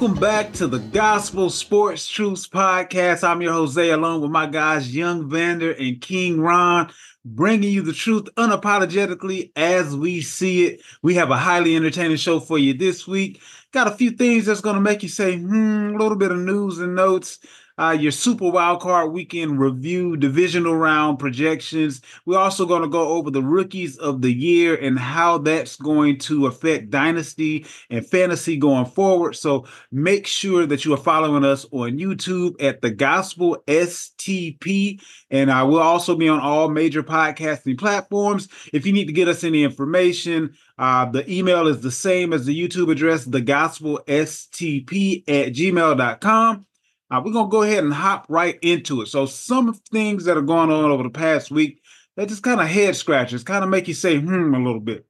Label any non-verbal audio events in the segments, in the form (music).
Welcome back to the Gospel Sports Truths Podcast. I'm your Jose, along with my guys, Young Vander and King Ron, bringing you the truth unapologetically as we see it. We have a highly entertaining show for you this week. Got a few things that's going to make you say, hmm, a little bit of news and notes uh, your Super Wild Card Weekend review, divisional round projections. We're also going to go over the rookies of the year and how that's going to affect dynasty and fantasy going forward. So make sure that you are following us on YouTube at the Gospel STP, and I will also be on all major podcasting platforms. If you need to get us any information, uh, the email is the same as the YouTube address, the gospel stp at gmail.com. Uh, we're gonna go ahead and hop right into it. So some things that are going on over the past week that just kind of head scratches, kind of make you say hmm a little bit.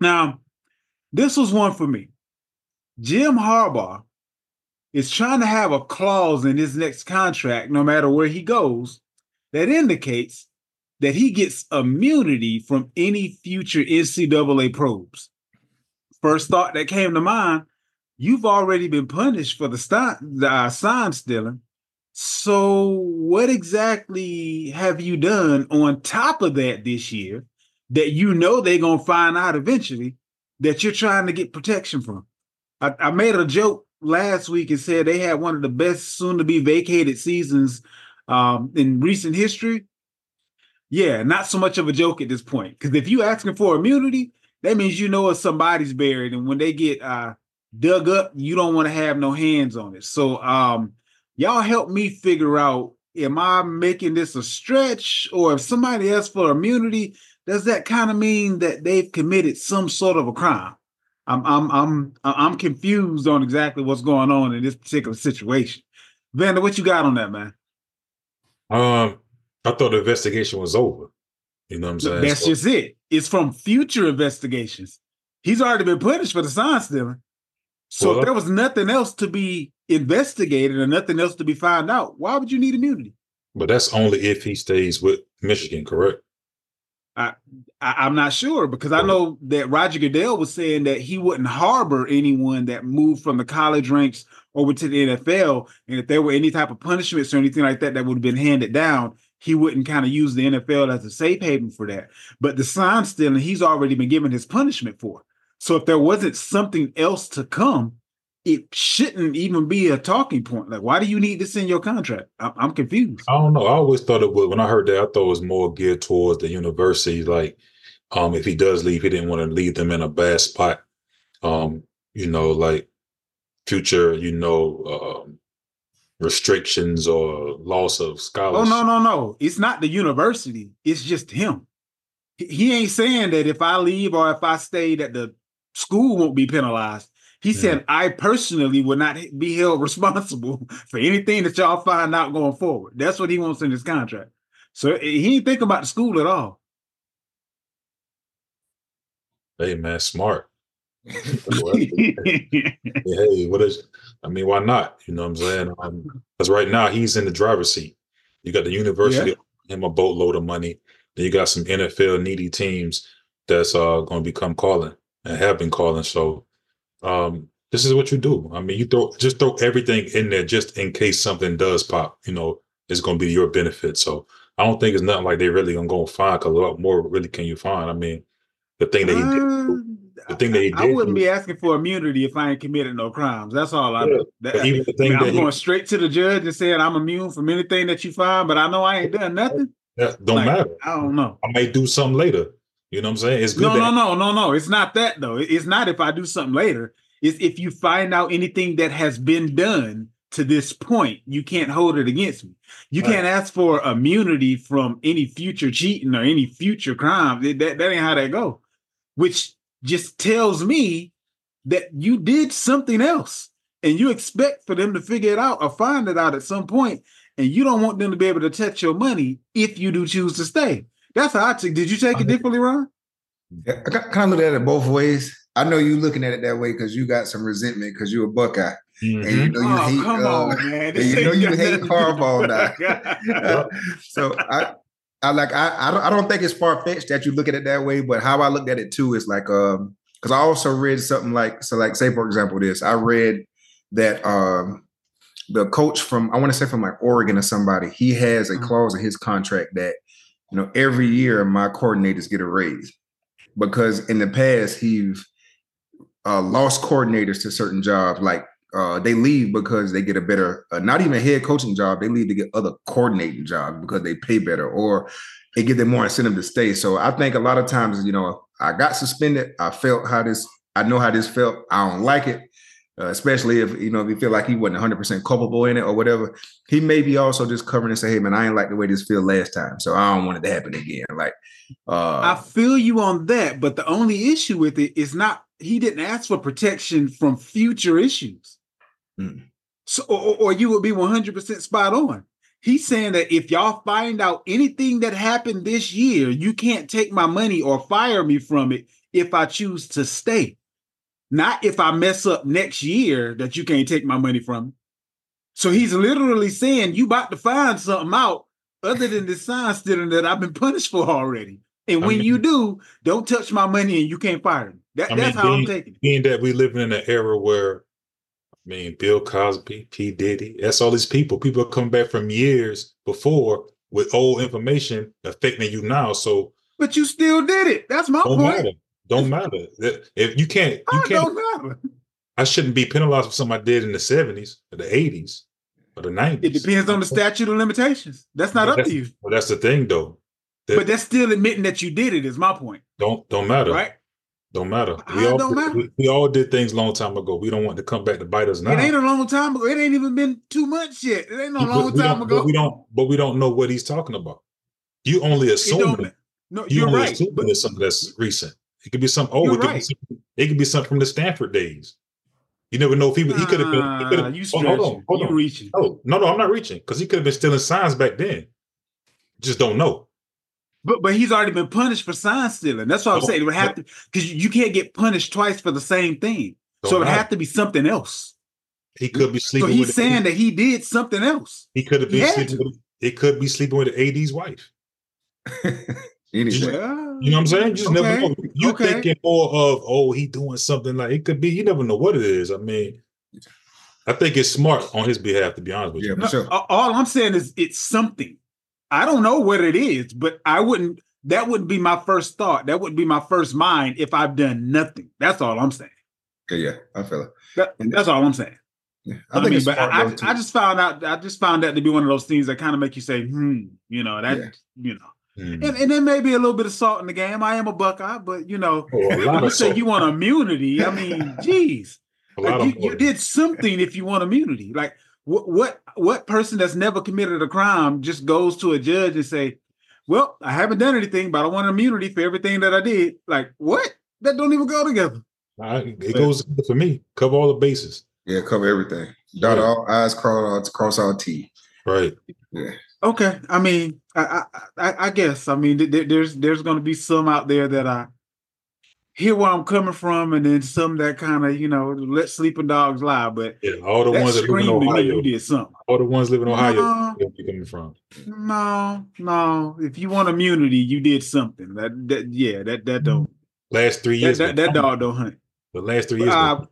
Now, this was one for me. Jim Harbaugh is trying to have a clause in his next contract, no matter where he goes, that indicates that he gets immunity from any future NCAA probes. First thought that came to mind you've already been punished for the, st- the uh, sign stealing. So, what exactly have you done on top of that this year that you know they're going to find out eventually that you're trying to get protection from? I, I made a joke last week and said they had one of the best soon to be vacated seasons um, in recent history. Yeah, not so much of a joke at this point. Because if you're asking for immunity, that means you know if somebody's buried, and when they get uh, dug up, you don't want to have no hands on it. So um y'all help me figure out am I making this a stretch or if somebody asks for immunity, does that kind of mean that they've committed some sort of a crime? I'm I'm I'm I'm confused on exactly what's going on in this particular situation. Vander, what you got on that, man? Um, I thought the investigation was over. You know what I'm saying? That's so, just it. It's from future investigations. He's already been punished for the sign stealing. So well, if there was nothing else to be investigated or nothing else to be found out, why would you need immunity? But that's only if he stays with Michigan, correct? I, I am not sure because I know that Roger Goodell was saying that he wouldn't harbor anyone that moved from the college ranks over to the NFL, and if there were any type of punishments or anything like that that would have been handed down, he wouldn't kind of use the NFL as a safe haven for that. But the sign stealing, he's already been given his punishment for. So if there wasn't something else to come, it shouldn't even be a talking point. Like, why do you need this in your contract? I'm, confused. I don't know. I always thought it would. When I heard that, I thought it was more geared towards the university. Like, um, if he does leave, he didn't want to leave them in a bad spot. Um, you know, like future, you know, um, restrictions or loss of scholarship. Oh no, no, no! It's not the university. It's just him. He ain't saying that if I leave or if I stayed at the school won't be penalized. He yeah. said, I personally will not be held (laughs) responsible for anything that y'all find out going forward. That's what he wants in his contract. So he ain't thinking about the school at all. Hey man, smart. (laughs) hey, what is I mean, why not? You know what I'm saying? Because um, right now he's in the driver's seat. You got the university yeah. him a boatload of money. Then you got some NFL needy teams that's uh going to become calling and have been calling. So um, this is what you do. I mean, you throw just throw everything in there just in case something does pop. You know, it's going to be your benefit. So I don't think it's nothing like they really gonna go find. Cause what more really can you find? I mean, the thing that he did. Uh, the thing that he did. I wouldn't be asking for immunity if I ain't committed no crimes. That's all I yeah, know. That, even the thing I mean, I'm he, going straight to the judge and saying I'm immune from anything that you find, but I know I ain't done nothing. That don't like, matter. I don't know. I may do something later. You know what I'm saying? It's good. No, no, no, no, no. It's not that though. It's not if I do something later. It's if you find out anything that has been done to this point, you can't hold it against me. You right. can't ask for immunity from any future cheating or any future crime. That, that, that ain't how that go. Which just tells me that you did something else and you expect for them to figure it out or find it out at some point and you don't want them to be able to touch your money if you do choose to stay. That's how I took. Did you take it differently, Ron? I kind of look at it both ways. I know you looking at it that way because you got some resentment because you're a Buckeye. Mm-hmm. And you know you oh, hate come uh, on, man. you know you (laughs) hate Harbaugh now. (laughs) so I I like I I don't, I don't think it's far fetched that you look at it that way, but how I looked at it too is like um because I also read something like so like say for example this I read that um, the coach from I want to say from like Oregon or somebody, he has a mm-hmm. clause in his contract that you know every year my coordinators get a raise because in the past he's uh, lost coordinators to certain jobs like uh, they leave because they get a better, uh, not even head coaching job. They leave to get other coordinating jobs because they pay better or it give them more incentive to stay. So I think a lot of times, you know, I got suspended. I felt how this, I know how this felt. I don't like it, uh, especially if, you know, if you feel like he wasn't 100% culpable in it or whatever. He may be also just covering and say, hey, man, I ain't like the way this feel last time. So I don't want it to happen again. Like, uh, I feel you on that. But the only issue with it is not, he didn't ask for protection from future issues. Mm. So, or, or you would be 100% spot on. He's saying that if y'all find out anything that happened this year, you can't take my money or fire me from it if I choose to stay. Not if I mess up next year that you can't take my money from me. So he's literally saying you about to find something out other than the sign stealing that I've been punished for already. And when mean, you do, don't touch my money and you can't fire me. That, that's mean, how being, I'm taking it. Being that we live in an era where I mean, Bill Cosby, P. Diddy, that's all these people. People come back from years before with old information affecting you now. So But you still did it. That's my oh, point. Matter. Don't matter. If you can't you oh, can't don't matter. I shouldn't be penalized for something I did in the 70s or the 80s or the 90s. It depends on the statute of limitations. That's not but up to you. Well, that's the thing though. That, but that's still admitting that you did it, is my point. Don't don't matter. Right? Don't matter. We all, don't matter. We, we, all did things a long time ago. We don't want to come back to bite us now. It ain't a long time ago. It ain't even been two months yet. It ain't no long time ago. But we don't. But we don't know what he's talking about. You only assume. No, you are only right. Assume but, it's something that's recent. It could be something. Oh, it could, right. be something, it could be something from the Stanford days. You never know if he, he could have been. He uh, you oh, hold on, hold on. reaching. Oh no, no, I'm not reaching because he could have been stealing signs back then. Just don't know. But but he's already been punished for sign stealing. That's what I'm oh, saying. It would have to because you can't get punished twice for the same thing. So it would have to be something else. He could be sleeping. So he's saying that he did something else. He could have been sleeping. With, it could be sleeping with the AD's wife. (laughs) anyway. You know what I'm saying? You just okay. never know. You okay. thinking more of oh he doing something like it could be. You never know what it is. I mean, I think it's smart on his behalf to be honest with you. Yeah, sure. All I'm saying is it's something. I don't know what it is, but I wouldn't. That wouldn't be my first thought. That wouldn't be my first mind if I've done nothing. That's all I'm saying. Okay, yeah, I feel it. That, that's all I'm saying. Yeah, I, I mean, but I, I, just found out. I just found that to be one of those things that kind of make you say, "Hmm," you know that, yeah. you know. Mm. And, and then maybe a little bit of salt in the game. I am a Buckeye, but you know, oh, you say you want immunity. I mean, (laughs) geez, like you, you, did something if you want immunity. Like what what what person that's never committed a crime just goes to a judge and say, "Well, I haven't done anything, but I want immunity for everything that I did." Like what? That don't even go together. it but, goes for me. Cover all the bases. Yeah, cover everything. Dot yeah. all I's, cross all cross all T. Right. Yeah. Okay. I mean, I I, I guess. I mean, there's there's going to be some out there that I hear where I'm coming from, and then some that kind of you know let sleeping dogs lie. But yeah, all the ones that live in Ohio, you did something. All the ones living in Ohio, no, where you coming from? No, no. If you want immunity, you did something. That that yeah, that that don't. Last three years, that, that, that dog don't hunt. The last three years. Uh,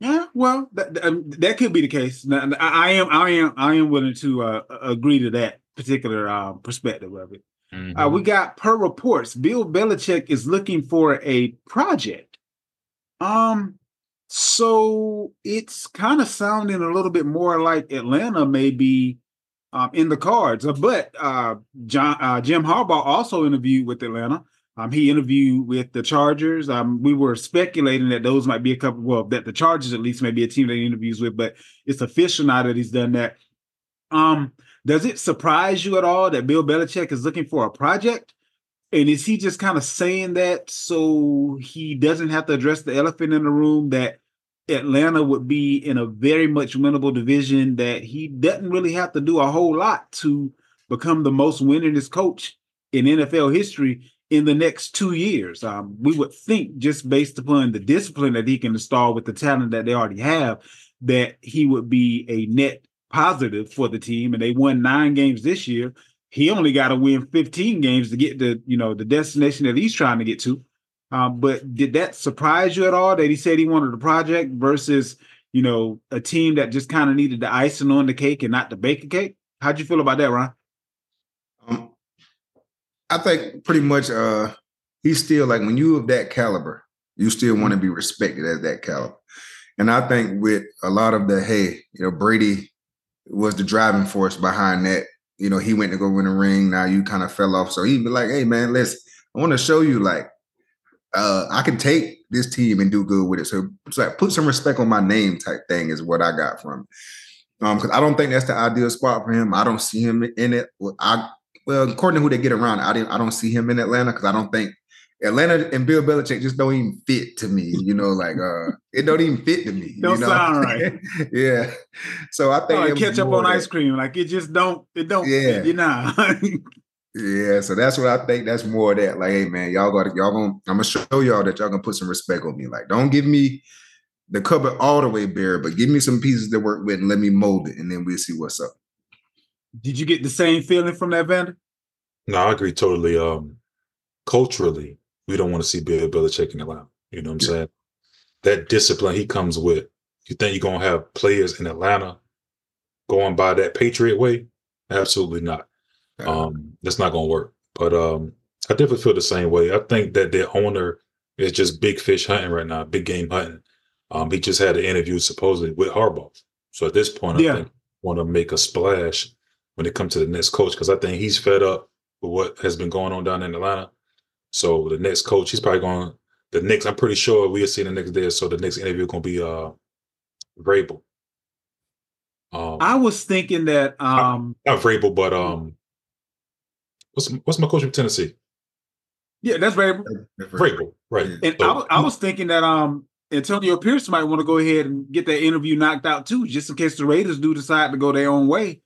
yeah, well, that, um, that could be the case. Now, I am, I am, I am willing to uh, agree to that particular uh, perspective of it. Mm-hmm. Uh, we got per reports, Bill Belichick is looking for a project. Um, so it's kind of sounding a little bit more like Atlanta may be um, in the cards. Uh, but uh, John uh, Jim Harbaugh also interviewed with Atlanta. Um, he interviewed with the Chargers. Um, we were speculating that those might be a couple. Well, that the Chargers at least may be a team that he interviews with, but it's official now that he's done that. Um, does it surprise you at all that Bill Belichick is looking for a project? And is he just kind of saying that so he doesn't have to address the elephant in the room that Atlanta would be in a very much winnable division that he doesn't really have to do a whole lot to become the most winningest coach in NFL history in the next two years. Um, we would think just based upon the discipline that he can install with the talent that they already have, that he would be a net positive for the team, and they won nine games this year. He only got to win 15 games to get to you know the destination that he's trying to get to. Um, but did that surprise you at all that he said he wanted a project versus you know, a team that just kind of needed the icing on the cake and not the baking cake. How'd you feel about that, Ron? I think pretty much uh he's still like when you of that caliber, you still want to be respected as that caliber. And I think with a lot of the hey, you know, Brady was the driving force behind that. You know, he went to go win a ring. Now you kind of fell off. So he'd be like, hey man, let's I want to show you like uh I can take this team and do good with it. So it's like put some respect on my name type thing is what I got from Um, because I don't think that's the ideal spot for him. I don't see him in it. I well, according to who they get around, I didn't I don't see him in Atlanta because I don't think Atlanta and Bill Belichick just don't even fit to me. You know, like uh it don't even fit to me. Don't you know? sound right. (laughs) yeah. So I think oh, catch up on that. ice cream. Like it just don't it don't yeah. fit, you know. (laughs) yeah, so that's what I think. That's more of that. Like, hey man, y'all got to, y'all gonna I'm gonna show y'all that y'all gonna put some respect on me. Like, don't give me the cupboard all the way bare, but give me some pieces to work with and let me mold it, and then we'll see what's up. Did you get the same feeling from that Vander? No, I agree totally. Um, culturally, we don't want to see Bill Belichick in Atlanta. You know what I'm yeah. saying? That discipline he comes with. You think you're gonna have players in Atlanta going by that Patriot way? Absolutely not. Um, that's not gonna work. But um, I definitely feel the same way. I think that their owner is just big fish hunting right now, big game hunting. Um, he just had an interview supposedly with Harbaugh. So at this point, yeah. I think want to make a splash when it comes to the next coach because I think he's fed up with what has been going on down in Atlanta. So the next coach, he's probably going the next. I'm pretty sure we'll see the next day. So the next interview going to be uh Vrabel. Um, I was thinking that um not, not Vrabel, but um, what's what's my coach from Tennessee? Yeah, that's Vrabel. Vrabel, right? And so, I, I was thinking that um Antonio Pierce might want to go ahead and get that interview knocked out too, just in case the Raiders do decide to go their own way.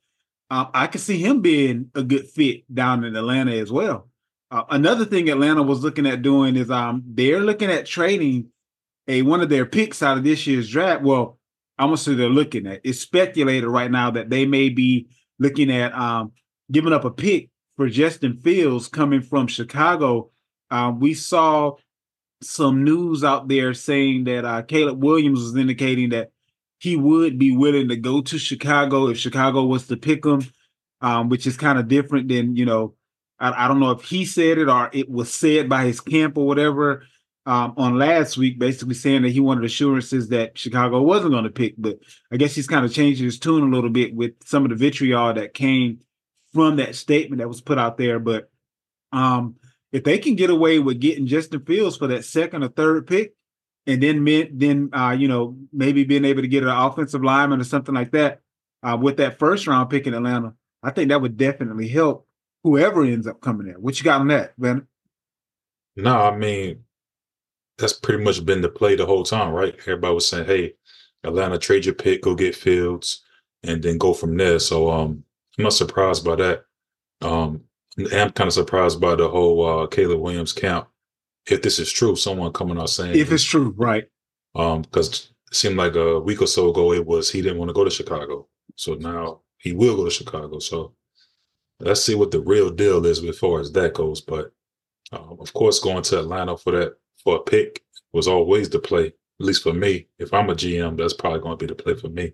Um, I could see him being a good fit down in Atlanta as well. Uh, another thing Atlanta was looking at doing is um they're looking at trading a one of their picks out of this year's draft. Well, I'm gonna say they're looking at. It's speculated right now that they may be looking at um giving up a pick for Justin Fields coming from Chicago. Um, we saw some news out there saying that uh, Caleb Williams was indicating that he would be willing to go to Chicago if Chicago was to pick him, um, which is kind of different than you know. I, I, don't know if he said it or it was said by his camp or whatever um, on last week, basically saying that he wanted assurances that Chicago wasn't going to pick. But I guess he's kind of changing his tune a little bit with some of the vitriol that came from that statement that was put out there. But um, if they can get away with getting Justin Fields for that second or third pick, and then then uh, you know maybe being able to get an offensive lineman or something like that uh, with that first round pick in Atlanta, I think that would definitely help whoever ends up coming in. What you got on that, Ben? No, I mean that's pretty much been the play the whole time, right? Everybody was saying, "Hey, Atlanta, trade your pick, go get Fields, and then go from there." So um, I'm not surprised by that. Um, I'm kind of surprised by the whole uh, Caleb Williams count. If this is true, someone coming out saying if it's true, right? Um, because it seemed like a week or so ago it was he didn't want to go to Chicago, so now he will go to Chicago. So let's see what the real deal is as far as that goes. But um, of course, going to Atlanta for that for a pick was always the play. At least for me, if I'm a GM, that's probably going to be the play for me.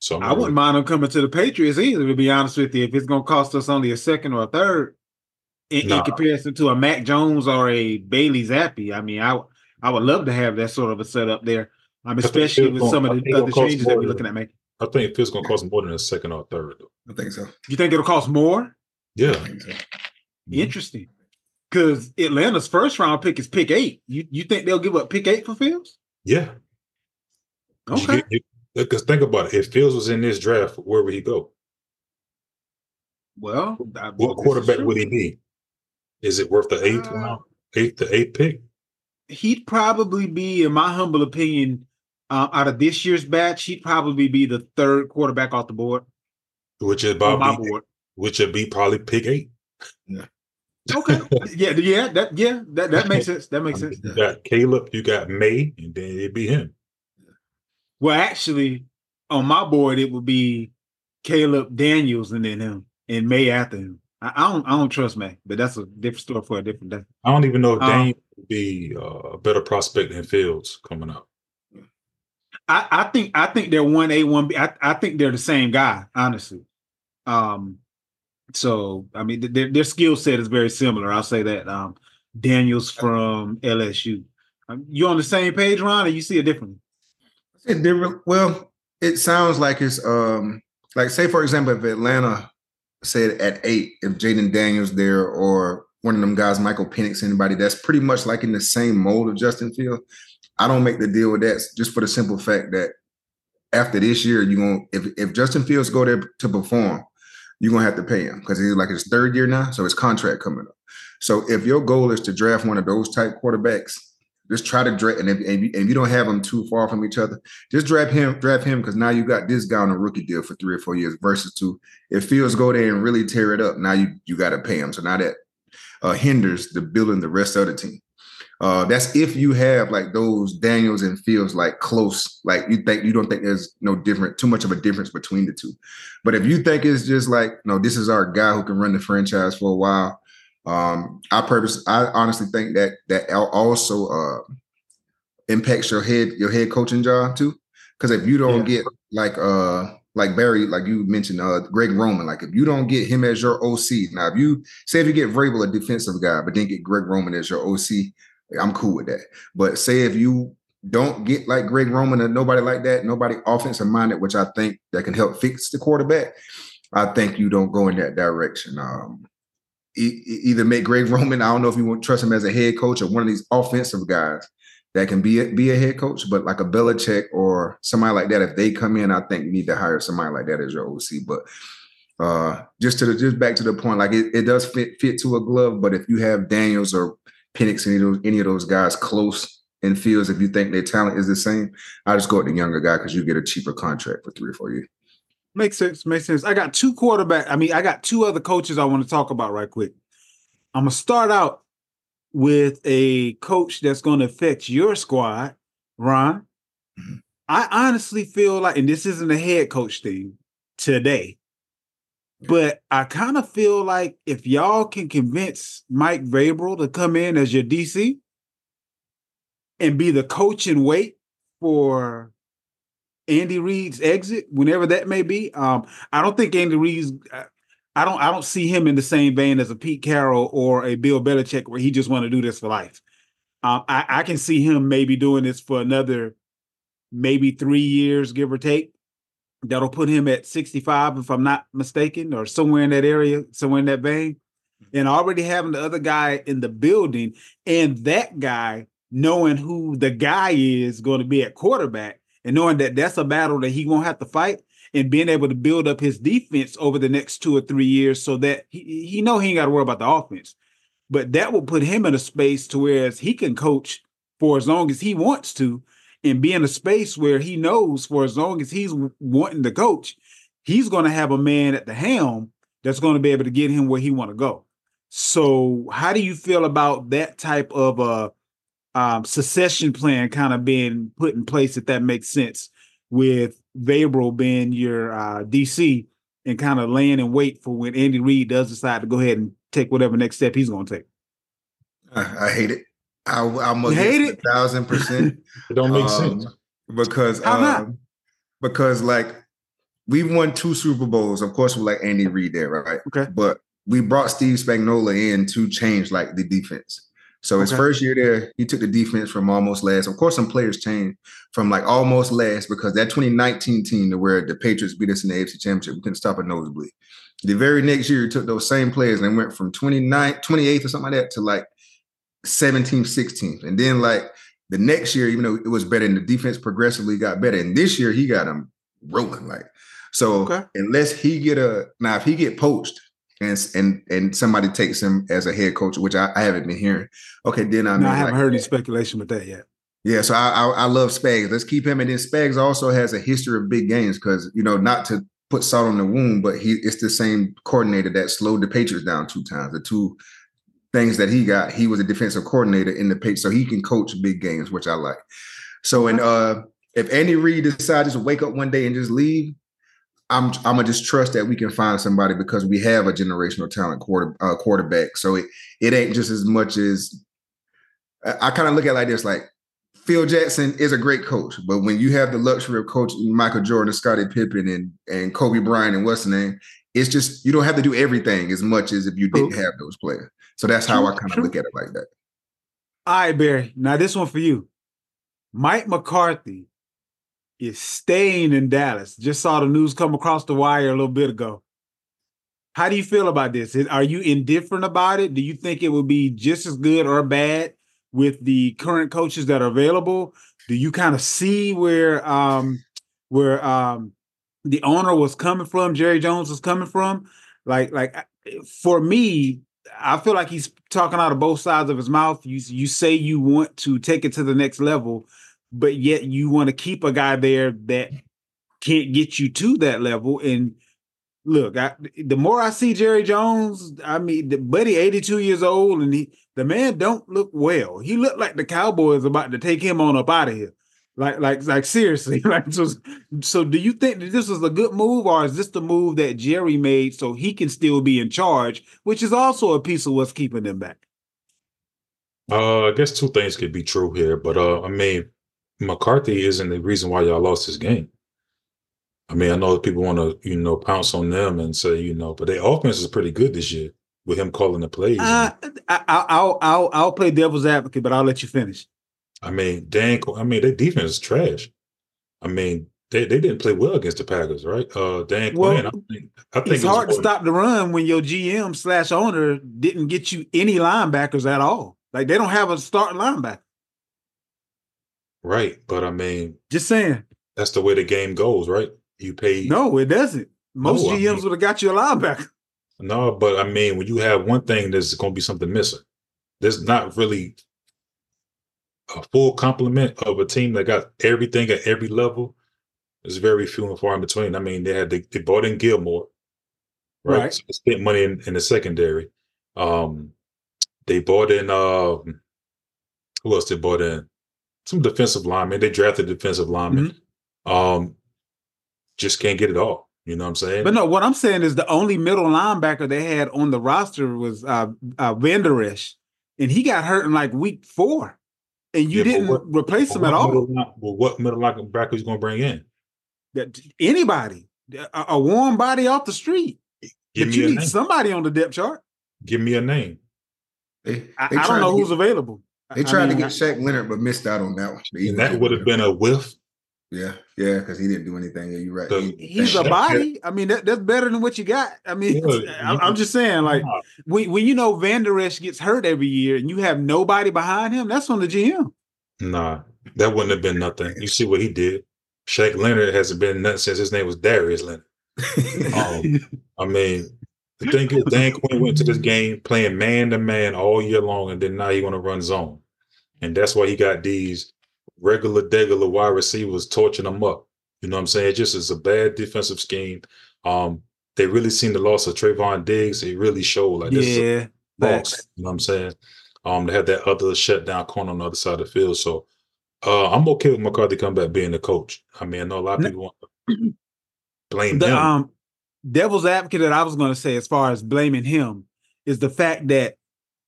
So I'm I would not mind him coming to the Patriots either. To be honest with you, if it's going to cost us only a second or a third, in, nah. in, comparison to a Mac Jones or a Bailey Zappe. I mean, I I would love to have that sort of a setup there, um, especially with some of the other changes that we're looking at making. I think it's going to cost more than a second or a third. Though. I think so. You think it'll cost more? Yeah. So. Interesting. Because Atlanta's first round pick is pick eight. You you think they'll give up pick eight for Fields? Yeah. Okay. Because think about it. If Fields was in this draft, where would he go? Well, what quarterback would he be? Is it worth the eighth uh, round, eighth the eighth pick? He'd probably be, in my humble opinion, uh, out of this year's batch, he'd probably be the third quarterback off the board. Which is about be, board. which would be probably pick eight. Yeah. Okay. (laughs) yeah, yeah, that yeah, that, that makes sense. That makes sense. You got Caleb, you got Maye, and then it'd be him. Well, actually, on my board, it would be Caleb Daniels and then him, and Maye after him. I, I, don't I don't trust Maye, but that's a different story for a different day. I don't even know if um, Dane would be uh, a better prospect than Fields coming up. I, I think I think they're one A, one B. I, I think they're the same guy, honestly. Um, so I mean, their, their skill set is very similar. I'll say that. Um, Daniels from LSU. Um, you on the same page, Ron, or you see it differently? It different. Well, it sounds like it's um like say for example, if Atlanta said at eight, if Jayden Daniels there or one of them guys, Michael Penix, anybody that's pretty much like in the same mold of Justin Field, I don't make the deal with that just for the simple fact that after this year, you're gonna if if Justin Fields go there to perform, you're gonna have to pay him because he's like his third year now, so his contract coming up. So if your goal is to draft one of those type quarterbacks, just try to draft, and if, and if you don't have them too far from each other, just draft him, draft him, because now you got this guy on a rookie deal for three or four years versus two. If Fields go there and really tear it up, now you you got to pay him. So now that uh, hinders the building the rest of the team. Uh, that's if you have like those Daniels and Fields like close, like you think you don't think there's no different, too much of a difference between the two. But if you think it's just like, no, this is our guy who can run the franchise for a while. Um, I purpose, I honestly think that that also uh impacts your head, your head coaching job too. Because if you don't yeah. get like uh like Barry, like you mentioned, uh, Greg Roman. Like if you don't get him as your OC, now if you say if you get Vrabel a defensive guy, but then get Greg Roman as your OC, I'm cool with that. But say if you don't get like Greg Roman or nobody like that, nobody offensive minded, which I think that can help fix the quarterback. I think you don't go in that direction. Um, either make Greg Roman. I don't know if you want to trust him as a head coach or one of these offensive guys that can be a, be a head coach, but like a Belichick or somebody like that, if they come in, I think you need to hire somebody like that as your OC. But uh, just to the just back to the point, like it, it does fit fit to a glove. But if you have Daniels or Penix, any of those any of those guys close in fields, if you think their talent is the same, I just go with the younger guy because you get a cheaper contract for three or four years. Makes sense. Makes sense. I got two quarterback. I mean, I got two other coaches I want to talk about right quick. I'm gonna start out with a coach that's going to affect your squad, Ron. Mm-hmm. I honestly feel like, and this isn't a head coach thing today, but I kind of feel like if y'all can convince Mike Vrabel to come in as your DC and be the coach and wait for Andy Reid's exit, whenever that may be. Um, I don't think Andy Reid's. Uh, I don't. I don't see him in the same vein as a Pete Carroll or a Bill Belichick, where he just want to do this for life. Um, I, I can see him maybe doing this for another, maybe three years, give or take that'll put him at 65, if I'm not mistaken, or somewhere in that area, somewhere in that vein. Mm-hmm. And already having the other guy in the building and that guy knowing who the guy is going to be at quarterback and knowing that that's a battle that he won't have to fight and being able to build up his defense over the next two or three years so that he, he know he ain't got to worry about the offense. But that will put him in a space to where he can coach for as long as he wants to and be in a space where he knows for as long as he's wanting to coach, he's going to have a man at the helm that's going to be able to get him where he want to go. So, how do you feel about that type of a um, succession plan kind of being put in place, if that makes sense, with Vrabel being your uh, DC and kind of laying in wait for when Andy Reid does decide to go ahead and take whatever next step he's going to take? I, I hate it. I, I'm a hate it. A thousand percent. (laughs) it don't make um, sense because um, because like we won two Super Bowls. Of course, with like Andy Reid there, right? Okay. But we brought Steve Spagnuolo in to change like the defense. So his first year there, he took the defense from almost last. Of course, some players changed from like almost last because that 2019 team to where the Patriots beat us in the AFC Championship, we couldn't stop a nosebleed. The very next year, he took those same players and went from 29, 28th or something like that to like 17th, 16th. And then like the next year, even though it was better and the defense progressively got better. And this year he got them rolling. Like, so okay. unless he get a now if he get poached and and and somebody takes him as a head coach, which I, I haven't been hearing. Okay, then I, mean, I haven't like, heard any speculation with that yet. Yeah, so I, I, I love Spags. Let's keep him. And then Spags also has a history of big games because you know not to put salt on the wound, but he it's the same coordinator that slowed the Patriots down two times. The two things that he got, he was a defensive coordinator in the pitch, so he can coach big games, which I like. So, and uh, if Andy Reid decides to wake up one day and just leave, I'm I'm gonna just trust that we can find somebody because we have a generational talent quarter uh, quarterback. So it it ain't just as much as I, I kind of look at it like this, like Phil Jackson is a great coach, but when you have the luxury of coaching Michael Jordan, and Scottie Pippen, and and Kobe Bryant, and what's the name, it's just you don't have to do everything as much as if you didn't have those players. So that's how I kind of look at it like that. All right, Barry. Now this one for you. Mike McCarthy is staying in Dallas. Just saw the news come across the wire a little bit ago. How do you feel about this? Are you indifferent about it? Do you think it would be just as good or bad with the current coaches that are available? Do you kind of see where um where um the owner was coming from, Jerry Jones was coming from? Like like for me, I feel like he's talking out of both sides of his mouth. You you say you want to take it to the next level, but yet you want to keep a guy there that can't get you to that level. And look, I, the more I see Jerry Jones, I mean, the buddy, 82 years old, and he the man don't look well. He looked like the Cowboys about to take him on up out of here. Like, like, like seriously. (laughs) Like, so, so do you think that this was a good move, or is this the move that Jerry made so he can still be in charge, which is also a piece of what's keeping them back? Uh, I guess two things could be true here, but uh, I mean, McCarthy isn't the reason why y'all lost this game. I mean, I know people want to, you know, pounce on them and say, you know, but their offense is pretty good this year with him calling the plays. Uh, I, will I'll, I'll play devil's advocate, but I'll let you finish. I mean, Dan. I mean, their defense is trash. I mean, they, they didn't play well against the Packers, right? Uh, Dan well, Quinn. I think, I think it's hard to stop the run when your GM slash owner didn't get you any linebackers at all. Like they don't have a starting linebacker. Right, but I mean, just saying that's the way the game goes, right? You pay. No, it doesn't. Most no, GMs I mean, would have got you a linebacker. No, but I mean, when you have one thing, there's going to be something missing. There's not really a full complement of a team that got everything at every level. There's very few and far in between. I mean, they had they, they bought in Gilmore, right? right. So they spent money in, in the secondary. Um, they bought in uh, who else they bought in? Some defensive linemen. They drafted defensive linemen. Mm-hmm. Um, just can't get it all. You know what I'm saying? But no, what I'm saying is the only middle linebacker they had on the roster was uh, uh Vander Esch, and he got hurt in like week four, and you yeah, didn't what, replace him at all. well, what middle linebacker is going to bring in? That anybody, a, a, warm body off the street. Give but you need name. somebody on the depth chart. Give me a name. They, they I, I don't know who's get, available. They tried I mean, to get Shaq Leonard, but missed out on that one. And that would have been a whiff yeah, yeah, because he didn't do anything. Yeah, you're right. he, he's a body. I mean, that, that's better than what you got. I mean, yeah, (laughs) I'm, I'm, just saying, like when, when you know Vander Esch gets hurt every year and you have nobody behind him, that's on the GM. Nah, that wouldn't have been nothing. You see what he did. Shaq Leonard hasn't been nothing since his name was Darius Leonard. (laughs) um, I mean, the thing is, Dan Quinn went to this game playing man to man all year long, and then now he want to run zone, and that's why he got these regular degular wide receivers torching them up. You know what I'm saying? It just is a bad defensive scheme. Um, they really seen the loss of Trevon Diggs. It really showed like this yeah, loss. You know what I'm saying? Um, they had that other shutdown corner on the other side of the field. So uh, I'm okay with McCarthy come back being the coach. I mean, I know a lot of people want to blame the, him. Um, devil's advocate that I was going to say, as far as blaming him, is the fact that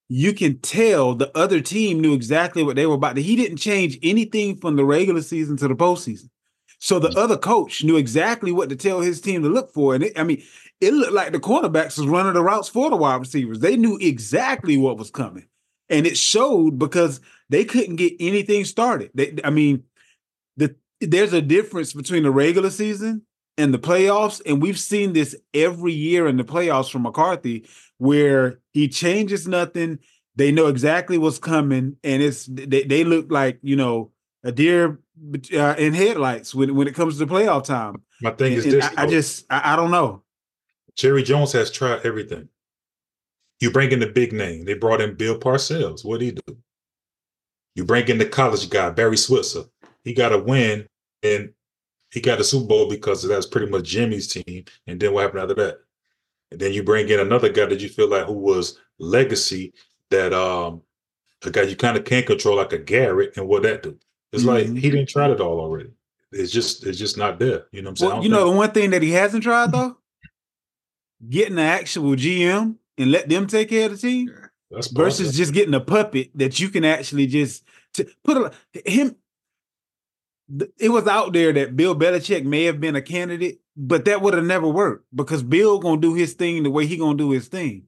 you can tell the other team knew exactly what they were about. He didn't change anything from the regular season to the postseason. So the other coach knew exactly what to tell his team to look for. And it, I mean, it looked like the quarterbacks was running the routes for the wide receivers. They knew exactly what was coming. And it showed because they couldn't get anything started. They, I mean, the there's a difference between the regular season and the playoffs. And we've seen this every year in the playoffs from McCarthy, where he changes nothing. They know exactly what's coming, and it's they, they look like you know a deer uh, in headlights when when it comes to playoff time. My thing and, is this: I, I just I, I, don't know. Jerry Jones has tried everything. You bring in the big name. They brought in Bill Parcells. What did he do? You bring in the college guy Barry Switzer. He got a win, and he got a Super Bowl because that's pretty much Jimmy's team. And then what happened after that? And then you bring in another guy that you feel like who was legacy that um a guy you kind of can't control like a Garrett and what that do. It's mm-hmm. like he didn't try it all already. It's just it's just not there. You know what I'm saying? Well, you know the one thing that he hasn't tried though? (laughs) Getting the actual GM and let them take care of the team versus just getting a puppet that you can actually just to put a, him it was out there that Bill Belichick may have been a candidate, but that would have never worked because Bill gonna do his thing the way he gonna do his thing.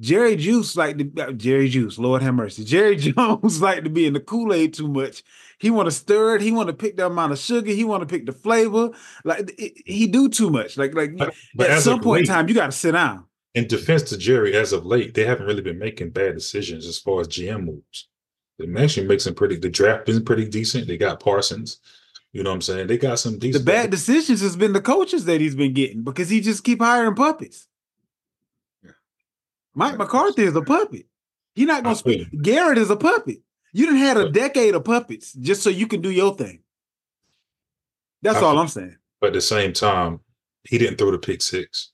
Jerry Juice like to uh, Jerry Juice, Lord have mercy. Jerry (laughs) Jones like to be in the Kool Aid too much. He want to stir it. He want to pick the amount of sugar. He want to pick the flavor. Like it, he do too much. Like like but, but at some point late, in time, you got to sit down. In defense to Jerry, as of late, they haven't really been making bad decisions as far as GM moves. They actually make some pretty. The draft been pretty decent. They got Parsons. You know what I'm saying? They got some decent. The bad decisions has been the coaches that he's been getting because he just keep hiring puppets. Yeah. Mike McCarthy is a puppet. He not gonna speak. Garrett is a puppet. You didn't had a decade of puppets just so you can do your thing. That's I all I'm saying. But at the same time, he didn't throw the pick six.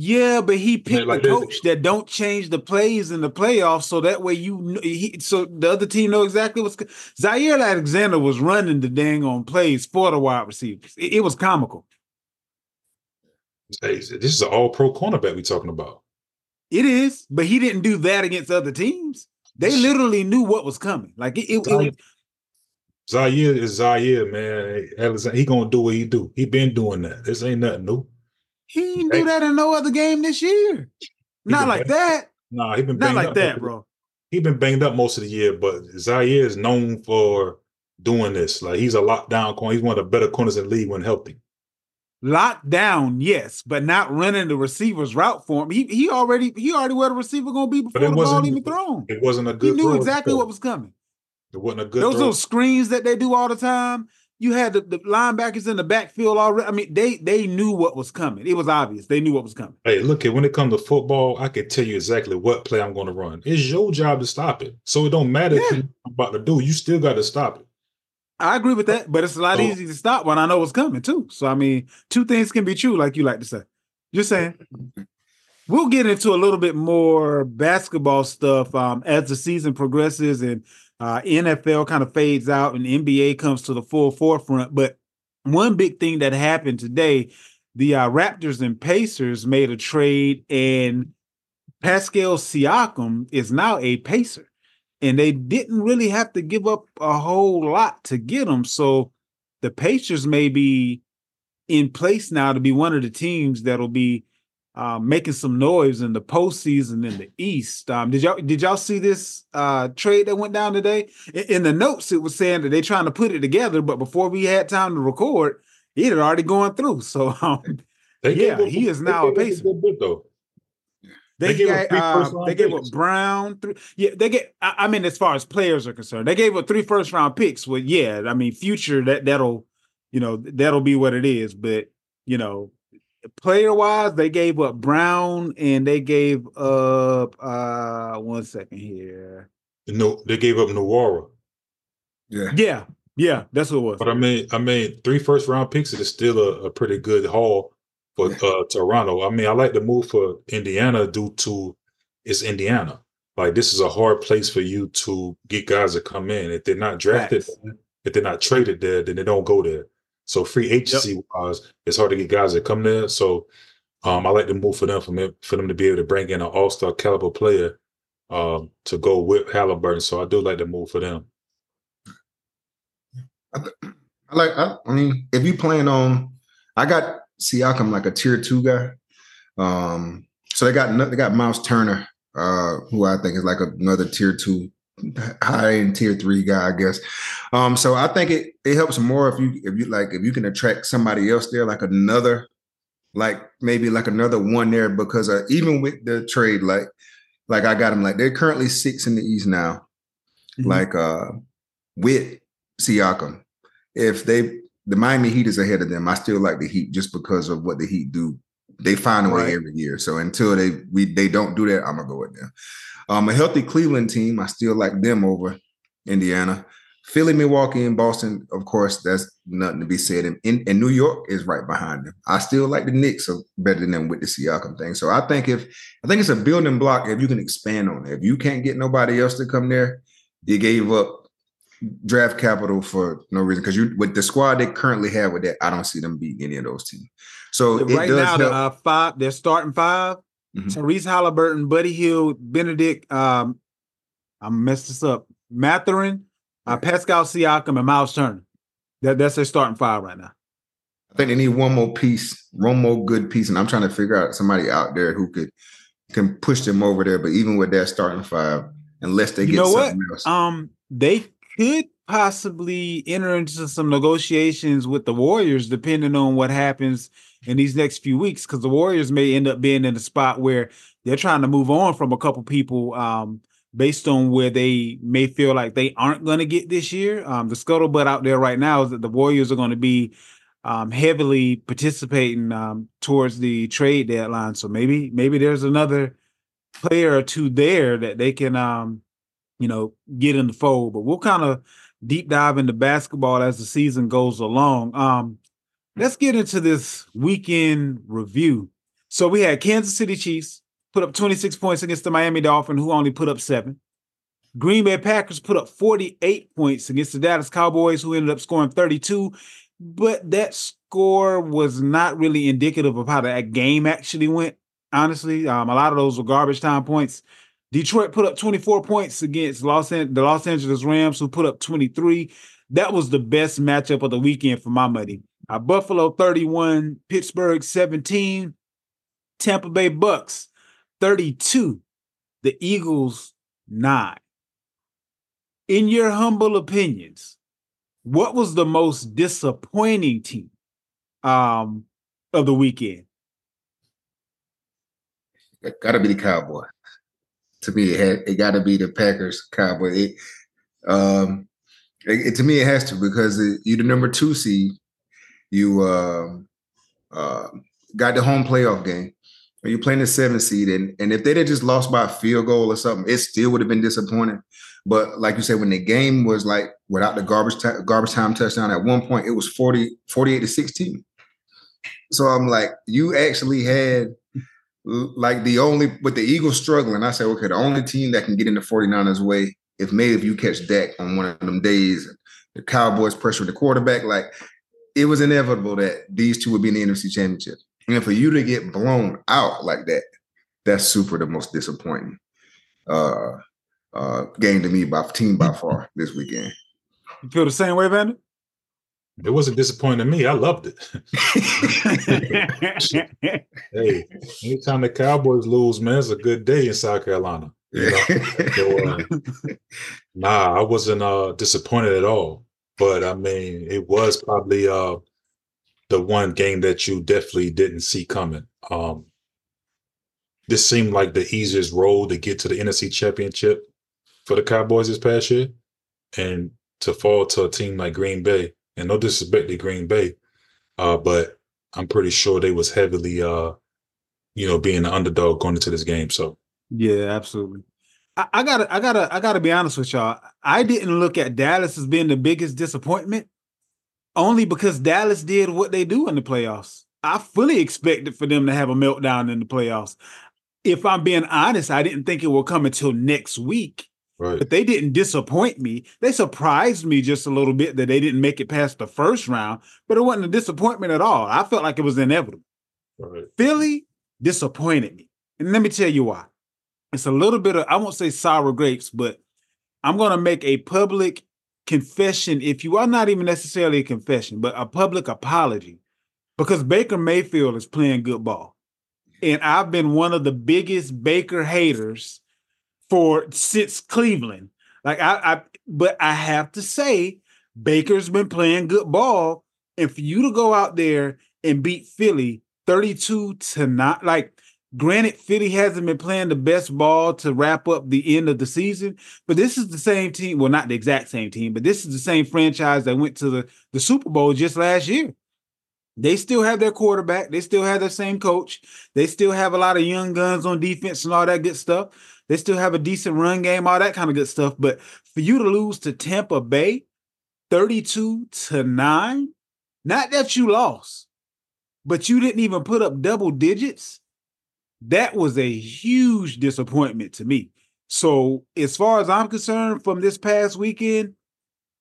Yeah, but he picked like the coach that don't change the plays in the playoffs, so that way you he, so the other team know exactly what's. Jaire Alexander was running the dang on plays for the wide receivers. It, it was comical. Hey, this is an all pro cornerback we talking about. It is, but he didn't do that against other teams. They literally knew what was coming. Like it, it, it Jaire is Jaire, man. Alexander, He gonna do what he do. He been doing that. This ain't nothing new. He didn't do that in no other game this year. Not like that. Nah, he been not like that, bro. He been banged up most of the year, but Jaire is known for doing this. Like he's a lockdown corner. He's one of the better corners in the league when healthy. Locked down, yes, but not running the receiver's route for him. He he already he already where the receiver gonna be before the ball even thrown. It wasn't a good. He knew exactly what was coming. It wasn't a good. Those throw. little screens that they do all the time. You had the, the linebackers in the backfield already. I mean, they they knew what was coming. It was obvious. They knew what was coming. Hey, look at when it comes to football, I can tell you exactly what play I'm going to run. It's your job to stop it. So it don't matter yeah. what you're about to do. You still got to stop it. I agree with that, but it's a lot easier to stop when I know what's coming too. So I mean, two things can be true, like you like to say. You're saying. We'll get into a little bit more basketball stuff um, as the season progresses and uh, NFL kind of fades out and NBA comes to the full forefront. But one big thing that happened today, the uh, Raptors and Pacers made a trade, and Pascal Siakam is now a Pacer and they didn't really have to give up a whole lot to get him. So the Pacers may be in place now to be one of the teams that'll be uh, making some noise in the postseason in the East. Um, did y'all did y'all see this uh, trade that went down today? In, in, the notes, it was saying that they're trying to put it together, but before we had time to record, it had already gone through. So (laughs) um, yeah, he is now a Pacer. though. They, they gave, uh, they gave up Brown. Three, yeah, they get. I, I, mean, as far as players are concerned, they gave up three first round picks. Well, yeah, I mean, future that that'll, you know, that'll be what it is. But you know, player wise, they gave up Brown and they gave up. uh One second here. No, they gave up Nwora. Yeah, yeah, yeah. That's what it was. But I mean, I mean, three first round picks is still a, a pretty good haul for uh, Toronto. I mean, I like the move for Indiana due to it's Indiana. Like this is a hard place for you to get guys to come in. If they're not drafted, right. if they're not traded there, then they don't go there. So free agency yep. wise, it's hard to get guys that come there. So um, I like the move for them for, me, for them to be able to bring in an all star caliber player um, to go with Halliburton. So I do like the move for them. I, I like. I, I mean, if you plan on, I got Siakam like a tier two guy. Um, so they got they got Myles Turner, uh, who I think is like another tier two, high end tier three guy, I guess. Um, so I think it it helps more if you if you like if you can attract somebody else there, like another, like maybe like another one there, because uh, even with the trade, like like I got them like they're currently six in the East now, mm-hmm. like uh with Siakam. If they the Miami Heat is ahead of them. I still like the Heat just because of what the Heat do. They find a way right. every year. So until they we they don't do that, I'm gonna go with them. Um, a healthy Cleveland team, I still like them over Indiana. Philly, Milwaukee, and Boston, of course, that's nothing to be said. And, and, New York is right behind them. I still like the Knicks better than them with the Siakam thing. So I think if I think it's a building block if you can expand on it. If you can't get nobody else to come there, you gave up draft capital for no reason because you with the squad they currently have with that, I don't see them beating any of those teams. So right now, the uh, five they're starting 5 mm-hmm. Tyrese Halliburton, Buddy Hield, Bennedict, Um, I messed this up. Mathurin, Uh, Pascal Siakam and Myles Turner. That, that's their starting five right now. I think they need one more piece, one more good piece, and I'm trying to figure out somebody out there who could can push them over there. But even with that starting five, unless they you get something what? else, um, they could possibly enter into some negotiations with the Warriors, depending on what happens in these next few weeks, because the Warriors may end up being in a spot where they're trying to move on from a couple people um, based on where they may feel like they aren't going to get this year. Um, the scuttlebutt out there right now is that the Warriors are going to be um, heavily participating um, towards the trade deadline. So maybe maybe there's another player or two there that they can um, you know get in the fold. But we'll kind of deep dive into basketball as the season goes along. Um, let's get into this weekend review. So we had Kansas City Chiefs put up 26 points against the Miami Dolphins, who only put up seven. Green Bay Packers put up 48 points against the Dallas Cowboys, who ended up scoring 32. But that score was not really indicative of how that game actually went. Honestly, um, a lot of those were garbage time points. Detroit put up 24 points against Los An- the Los Angeles Rams, who put up 23. That was the best matchup of the weekend for my money. Uh, Buffalo 31, Pittsburgh 17, Tampa Bay Bucks 32, the Eagles 9. In your humble opinions, what was the most disappointing team um, of the weekend? It gotta be the Cowboys. To me, it had it gotta be the Packers Cowboys. It, um, it, it, to me, it has to because you're the number two seed. You uh, uh, got the home playoff game. Are you playing the seven seed, and, and if they'd have just lost by a field goal or something, it still would have been disappointing. But like you said, when the game was like without the garbage garbage time touchdown, at one point it was 40, 48 to 16. So I'm like, you actually had like the only with the Eagles struggling. I said, okay, the only team that can get in the 49ers way, if maybe if you catch Dak on one of them days, the Cowboys pressure the quarterback, like it was inevitable that these two would be in the NFC championship. And for you to get blown out like that, that's super the most disappointing uh, uh, game to me by team by far this weekend. You feel the same way, Vander? It wasn't disappointing to me. I loved it. (laughs) hey, anytime the Cowboys lose, man, it's a good day in South Carolina. You know? (laughs) so, uh, nah, I wasn't uh, disappointed at all. But I mean, it was probably uh, the one game that you definitely didn't see coming. Um, this seemed like the easiest road to get to the NFC Championship for the Cowboys this past year, and to fall to a team like Green Bay. And no disrespect to Green Bay, uh, but I'm pretty sure they was heavily, uh, you know, being the underdog going into this game. So yeah, absolutely. I, I gotta, I gotta, I gotta be honest with y'all. I didn't look at Dallas as being the biggest disappointment only because Dallas did what they do in the playoffs. I fully expected for them to have a meltdown in the playoffs. If I'm being honest, I didn't think it would come until next week. Right. But they didn't disappoint me. They surprised me just a little bit that they didn't make it past the first round, but it wasn't a disappointment at all. I felt like it was inevitable. Right. Philly disappointed me. And let me tell you why. It's a little bit of, I won't say sour grapes, but I'm going to make a public confession, if you are not even necessarily a confession, but a public apology, because Baker Mayfield is playing good ball. And I've been one of the biggest Baker haters for since Cleveland. Like I, I but I have to say, Baker's been playing good ball. And for you to go out there and beat Philly 32 to not like Granted, Philly hasn't been playing the best ball to wrap up the end of the season, but this is the same team. Well, not the exact same team, but this is the same franchise that went to the, the Super Bowl just last year. They still have their quarterback. They still have their same coach. They still have a lot of young guns on defense and all that good stuff. They still have a decent run game, all that kind of good stuff. But for you to lose to Tampa Bay 32 to 9, not that you lost, but you didn't even put up double digits that was a huge disappointment to me. So, as far as I'm concerned, from this past weekend,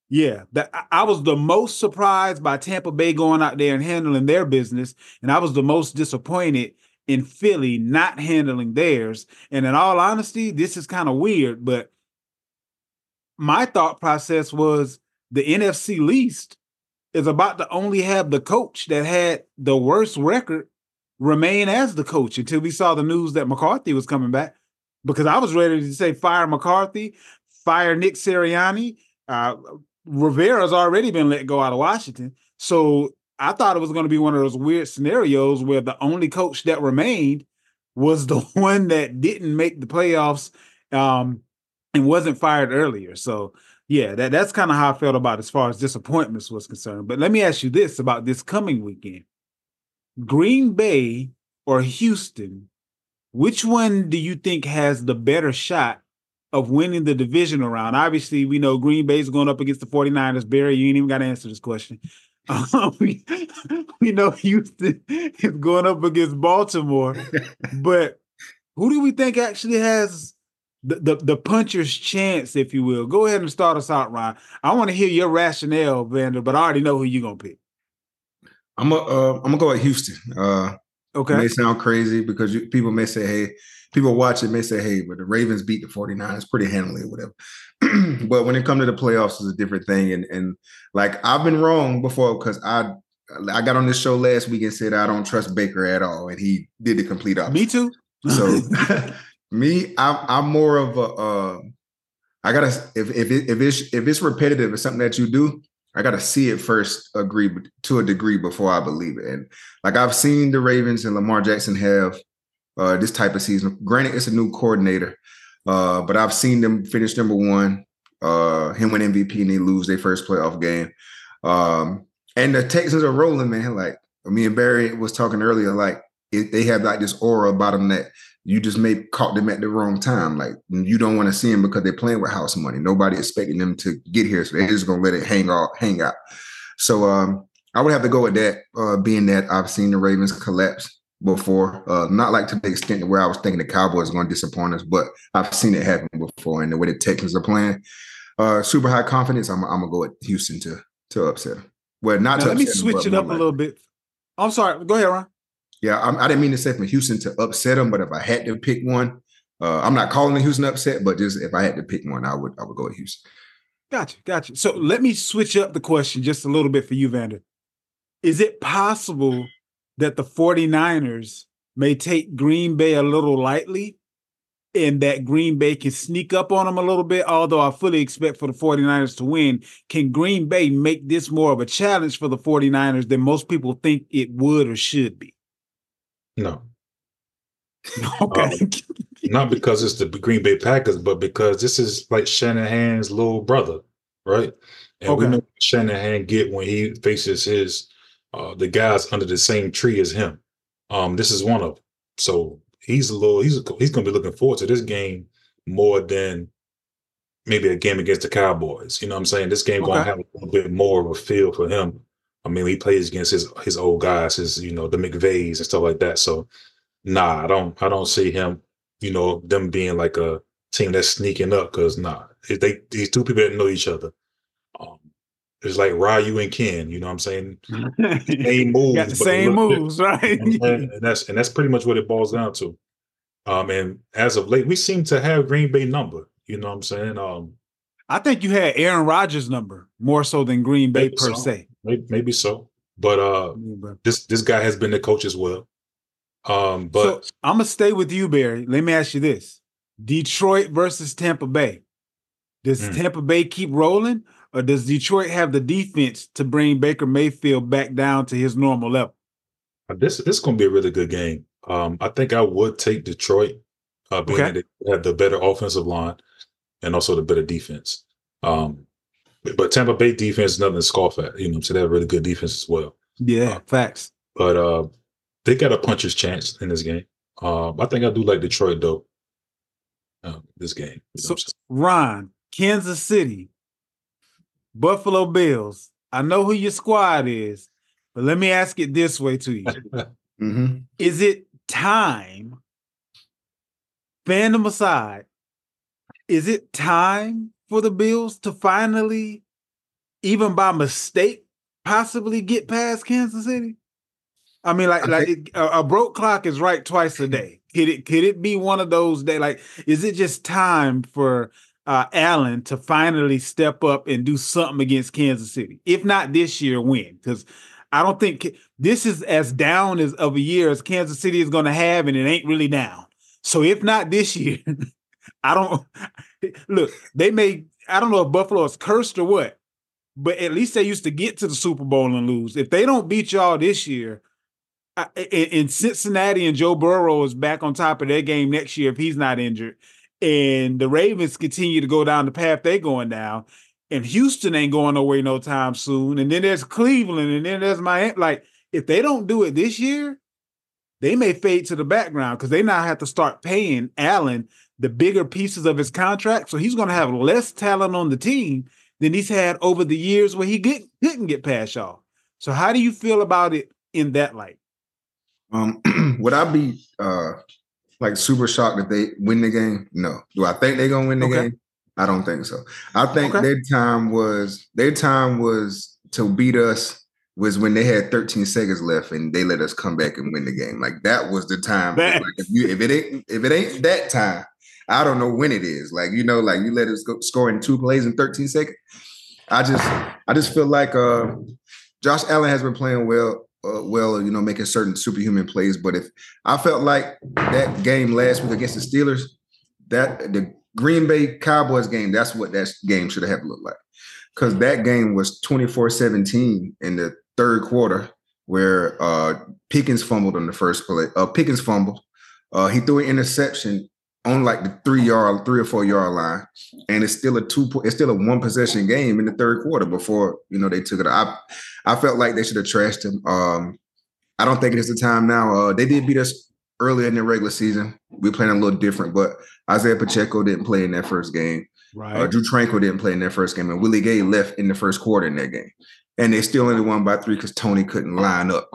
yeah, that I was the most surprised by Tampa Bay going out there and handling their business, and I was the most disappointed in Philly not handling theirs. And in all honesty, this is kind of weird, but my thought process was the NFC least is about to only have the coach that had the worst record remain as the coach until we saw the news that McCarthy was coming back. Because I was ready to say fire McCarthy, fire Nick Sirianni. Uh, Rivera's already been let go out of Washington. So I thought it was going to be one of those weird scenarios where the only coach that remained was the (laughs) one that didn't make the playoffs um, and wasn't fired earlier. So yeah, that, that's kind of how I felt about as far as disappointments was concerned. But let me ask you this about this coming weekend. Green Bay or Houston, which one do you think has the better shot of winning the division around? Obviously, we know Green Bay's going up against the 49ers. Barry, you ain't even got to answer this question. (laughs) Um, we, (laughs) we know Houston (laughs) is going up against Baltimore, but who do we think actually has the, the, the puncher's chance, if you will? Go ahead and start us out, Ryan. I want to hear your rationale, Vander, but I already know who you're gonna pick. I'm a, uh, I'm gonna go with Houston. Uh, okay, it may sound crazy because you, people may say, "Hey," people watch it may say, "Hey," but the Ravens beat the 49ers pretty handily or whatever. (clears throat) but when it comes to the playoffs, it's a different thing. And and like I've been wrong before because I I got on this show last week and said I don't trust Baker at all, and he did the complete opposite. Me too. so (laughs) (laughs) me, I'm I'm more of a. Uh, I gotta if if it, if it's if it's repetitive, it's something that you do. I got to see it first, agree to a degree before I believe it. And like I've seen the Ravens and Lamar Jackson have uh, this type of season. Granted, it's a new coordinator, uh, but I've seen them finish number one, uh, him win MVP, and they lose their first playoff game. Um, and the Texans are rolling, man. Like me and Barry was talking earlier, like it, they have like this aura about them that you just may caught them at the wrong time. Like you don't want to see them because they're playing with house money. Nobody expecting them to get here, so they're just gonna let it hang out, hang out. So um, I would have to go with that, uh, being that I've seen the Ravens collapse before. Uh, not like to the extent where I was thinking the Cowboys going to disappoint us, but I've seen it happen before. And the way the Texans are playing, uh, super high confidence. I'm, I'm gonna go with Houston to to upset them. Well, not now, to let me switch it up a little bit. I'm sorry. Go ahead, Ron. Yeah, I'm, I did not mean to say from Houston to upset them, but if I had to pick one, uh, I'm not calling the Houston upset, but just if I had to pick one, I would I would go with Houston. Gotcha, gotcha. So let me switch up the question just a little bit for you, Vander. Is it possible that the 49ers may take Green Bay a little lightly and that Green Bay can sneak up on them a little bit, although I fully expect for the 49ers to win. Can Green Bay make this more of a challenge for the 49ers than most people think it would or should be? (laughs) No. Okay. Um, not because it's the Green Bay Packers, but because this is like Shanahan's little brother, right? And okay. we know Shanahan get when he faces his uh the guys under the same tree as him. Um, this is one of them. So he's a little he's a, he's gonna be looking forward to this game more than maybe a game against the Cowboys. You know what I'm saying? This game okay. gonna have a little bit more of a feel for him I mean, he plays against his his old guys, his you know the McVays and stuff like that. So, nah, I don't I don't see him, you know, them being like a team that's sneaking up because nah, they these two people that know each other. Um, it's like Ryu and Ken, you know what I'm saying? (laughs) same moves, Got the same moves, right? You know and that's and that's pretty much what it boils down to. Um, and as of late, we seem to have Green Bay number. You know what I'm saying? Um, I think you had Aaron Rodgers' number more so than Green Bay per so. se. Maybe, maybe so, but uh, this this guy has been the coach as well. Um, but so I'm gonna stay with you, Barry. Let me ask you this: Detroit versus Tampa Bay. Does mm. Tampa Bay keep rolling, or does Detroit have the defense to bring Baker Mayfield back down to his normal level? Uh, this this is gonna be a really good game. Um, I think I would take Detroit, uh, being okay. that they have the better offensive line and also the better defense. Um, but Tampa Bay defense is nothing to scoff at. You know, so they have really good defense as well. Yeah, uh, facts. But uh, they got a puncher's chance in this game. Um, I think I do like Detroit though. Uh, this game. so, Ron, Kansas City, Buffalo Bills. I know who your squad is, but let me ask it this way to you: (laughs) mm-hmm. Is it time? Fandom aside, is it time for the Bills to finally, even by mistake, possibly get past Kansas City? I mean, like, like it, a, a, broke clock is right twice a day. Could it could it be one of those days? Like, is it just time for uh, Allen to finally step up and do something against Kansas City. If not this year, when? Because I don't think this is as down as of a year as Kansas City is going to have, and it ain't really down. So if not this year, (laughs) I don't (laughs) look. They may. I don't know if Buffalo is cursed or what, but at least they used to get to the Super Bowl and lose. If they don't beat y'all this year, in Cincinnati and Joe Burrow is back on top of their game next year if he's not injured, and the Ravens continue to go down the path they're going down, and Houston ain't going nowhere no time soon, and then there's Cleveland, and then there's my like if they don't do it this year, they may fade to the background because they now have to start paying Allen the bigger pieces of his contract. So he's going to have less talent on the team than he's had over the years where he get, didn't get past y'all. So how do you feel about it in that light? Um, (clears throat) would I be uh like super shocked if they win the game? No. Do I think they're gonna win the okay. game? I don't think so. I think okay. their time was their time was to beat us was when they had 13 seconds left and they let us come back and win the game. Like that was the time. Like if, you, if it ain't if it ain't that time, I don't know when it is. Like you know, like you let us go score in two plays in 13 seconds. I just I just feel like uh, Josh Allen has been playing well. Uh, well, you know, making certain superhuman plays. But if I felt like that game last week against the Steelers, that the Green Bay Cowboys game, that's what that game should have looked like. Because that game was 24 17 in the third quarter where uh, Pickens fumbled on the first play. Uh, Pickens fumbled. Uh, he threw an interception on like the three yard, three or four yard line, and it's still a two. It's still a one possession game in the third quarter before you know they took it. I I felt like they should have trashed him. Um, I don't think it is the time now. Uh, they did beat us earlier in the regular season. We playing a little different, but Isaiah Pacheco didn't play in that first game. Right. Uh, Drue Tranquill didn't play in that first game, and Willie Gay left in the first quarter in that game and they still only won by three because Toney couldn't line up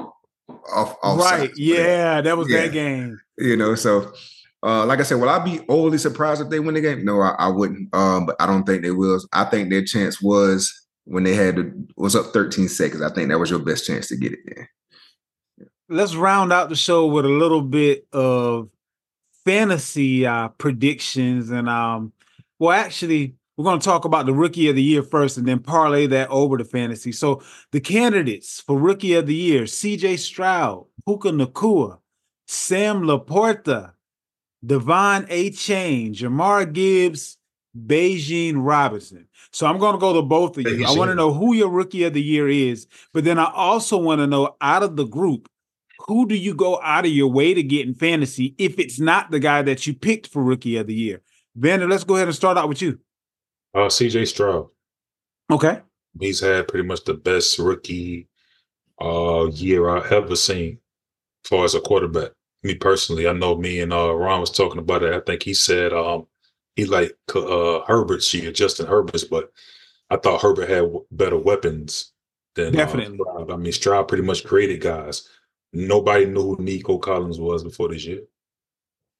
off. off right? Yeah, that was yeah. that game. You know, so uh, like I said, will I be overly surprised if they win the game? No, I, I wouldn't. Um, but I don't think they will. I think their chance was when they had to, was up 13 seconds. I think that was your best chance to get it there. Let's round out the show with a little bit of fantasy uh, predictions and um. Well, actually, we're going to talk about the rookie of the year first and then parlay that over to fantasy. So the candidates for rookie of the year, CJ Stroud, Puka Nacua, Sam LaPorta, De'Von Achane, Jahmyr Gibbs, Bijan Robinson. So I'm going to go to both of you. I want to know who your rookie of the year is, but then I also want to know out of the group, who do you go out of your way to get in fantasy if it's not the guy that you picked for rookie of the year? Vander, let's go ahead and start out with you. Uh, CJ Stroud. Okay. He's had pretty much the best rookie uh year I've ever seen as far as a quarterback. Me personally, I know me and uh Ron was talking about it. I think he said um he like uh Herbert's year, Justin Herbert's, but I thought Herbert had better weapons than uh, definitely. Stroud. I mean, Stroud pretty much created guys. Nobody knew who Nico Collins was before this year.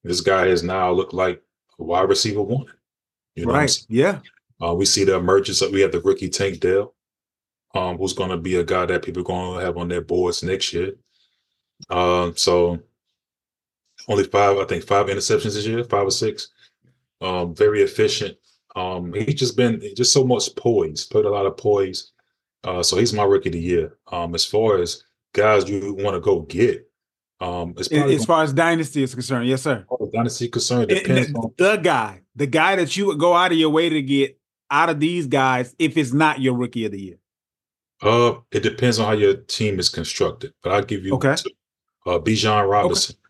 This guy has now looked like a wide receiver one. You know right. Yeah. Uh, we see the emergence of we have the rookie Tank Dell, um, who's going to be a guy that people are going to have on their boards next year. Um, so only five, I think five interceptions this year, five or six. Um, very efficient. Um, he's just been just so much poise, put a lot of poise. Uh, so he's my rookie of the year. Um, as far as guys you want to go get, um, as gonna, far as dynasty is concerned, yes, sir. Oh, dynasty concerned depends the, on the guy, the guy that you would go out of your way to get out of these guys if it's not your rookie of the year? Uh, it depends on how your team is constructed, but I'll give you okay. Two. Uh, Bijan Robinson okay.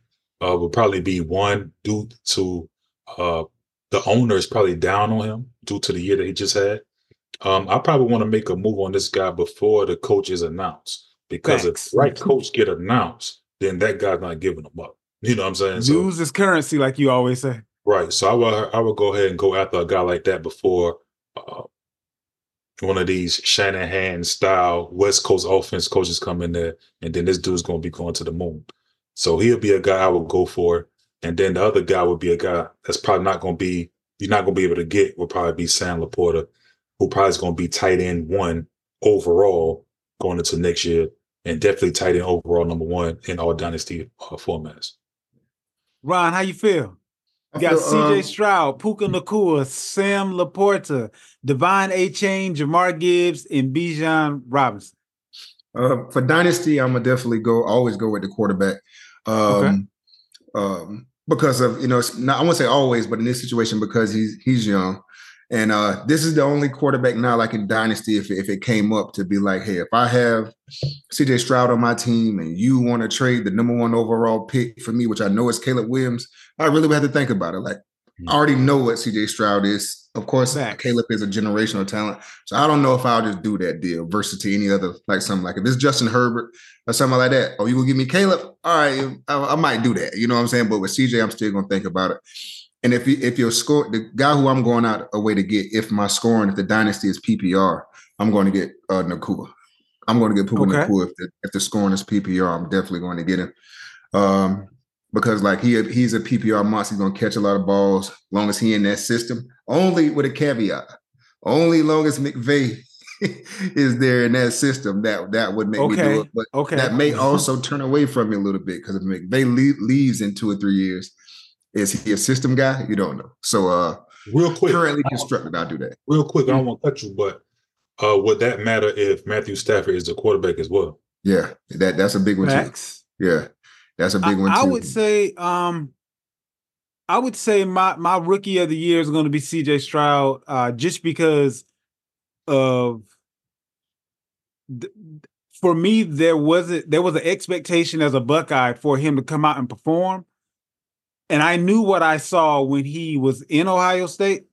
Uh, will probably be one due to uh the owner is probably down on him due to the year that he just had. Um, I probably want to make a move on this guy before the coach is announced because Thanks. if the right coach get announced, then that guy's not giving them up. You know what I'm saying? News so, is currency, like you always say. Right. So I will I will go ahead and go after a guy like that before uh, one of these Shanahan style West Coast offense coaches come in there, and then this dude's going to be going to the moon. So he'll be a guy I would go for, and then the other guy would be a guy that's probably not going to be you're not going to be able to get. Will probably be Sam LaPorta, who probably is going to be tight end one overall going into next year, and definitely tight end overall number one in all dynasty uh, formats. Ron, how you feel? You got CJ um, Stroud, Puka Nacua, Sam LaPorta, De'Von Achane, Jahmyr Gibbs, and Bijan Robinson. Uh, for Dynasty, I'm gonna definitely go, always go with the quarterback. Um, okay. um, because of you know, not, I won't say always, but in this situation, because he's he's young. And uh, this is the only quarterback now, like in Dynasty, if, if it came up to be like, hey, if I have CJ Stroud on my team and you want to trade the number one overall pick for me, which I know is Caleb Williams, I really would have to think about it. Like, I already know what CJ Stroud is. Of course, Caleb is a generational talent. So I don't know if I'll just do that deal versus to any other, like something like if it's Justin Herbert or something like that. Oh, you will give me Caleb? All right, I, I might do that. You know what I'm saying? But with CJ, I'm still going to think about it. And if you, if your score, the guy who I'm going out a way to get, if my scoring, if the dynasty is PPR, I'm going to get uh, Nacua. I'm going to get Puka okay. Nacua if the, if the scoring is PPR. I'm definitely going to get him. Um, because like he he's a PPR monster. He's going to catch a lot of balls long as he in that system. Only with a caveat. Only long as McVay (laughs) is there in that system, that that would make okay. me do it. But okay. that may also turn away from me a little bit because if McVay leaves in two or three years, is he a system guy? You don't know. So uh real quick currently constructed, I'll do that. Real quick, I don't want to cut you, but uh would that matter if Matthew Stafford is the quarterback as well? Yeah, that that's a big one Max? too. Yeah. That's a big I, one too. I would say um I would say my my rookie of the year is going to be CJ Stroud, uh, just because of th- for me there wasn't there was an expectation as a Buckeye for him to come out and perform, and I knew what I saw when he was in Ohio State,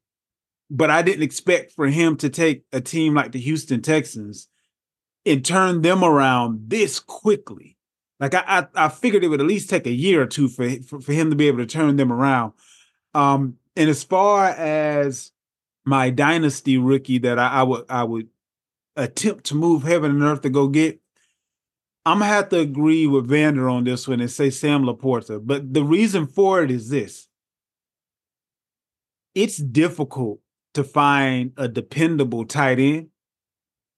but I didn't expect for him to take a team like the Houston Texans and turn them around this quickly. Like I, I, I figured it would at least take a year or two for, for, for him to be able to turn them around. Um, and as far as my dynasty rookie that I, I would I would attempt to move heaven and earth to go get, I'm gonna have to agree with Vander on this one and say Sam LaPorta. But the reason for it is this: it's difficult to find a dependable tight end.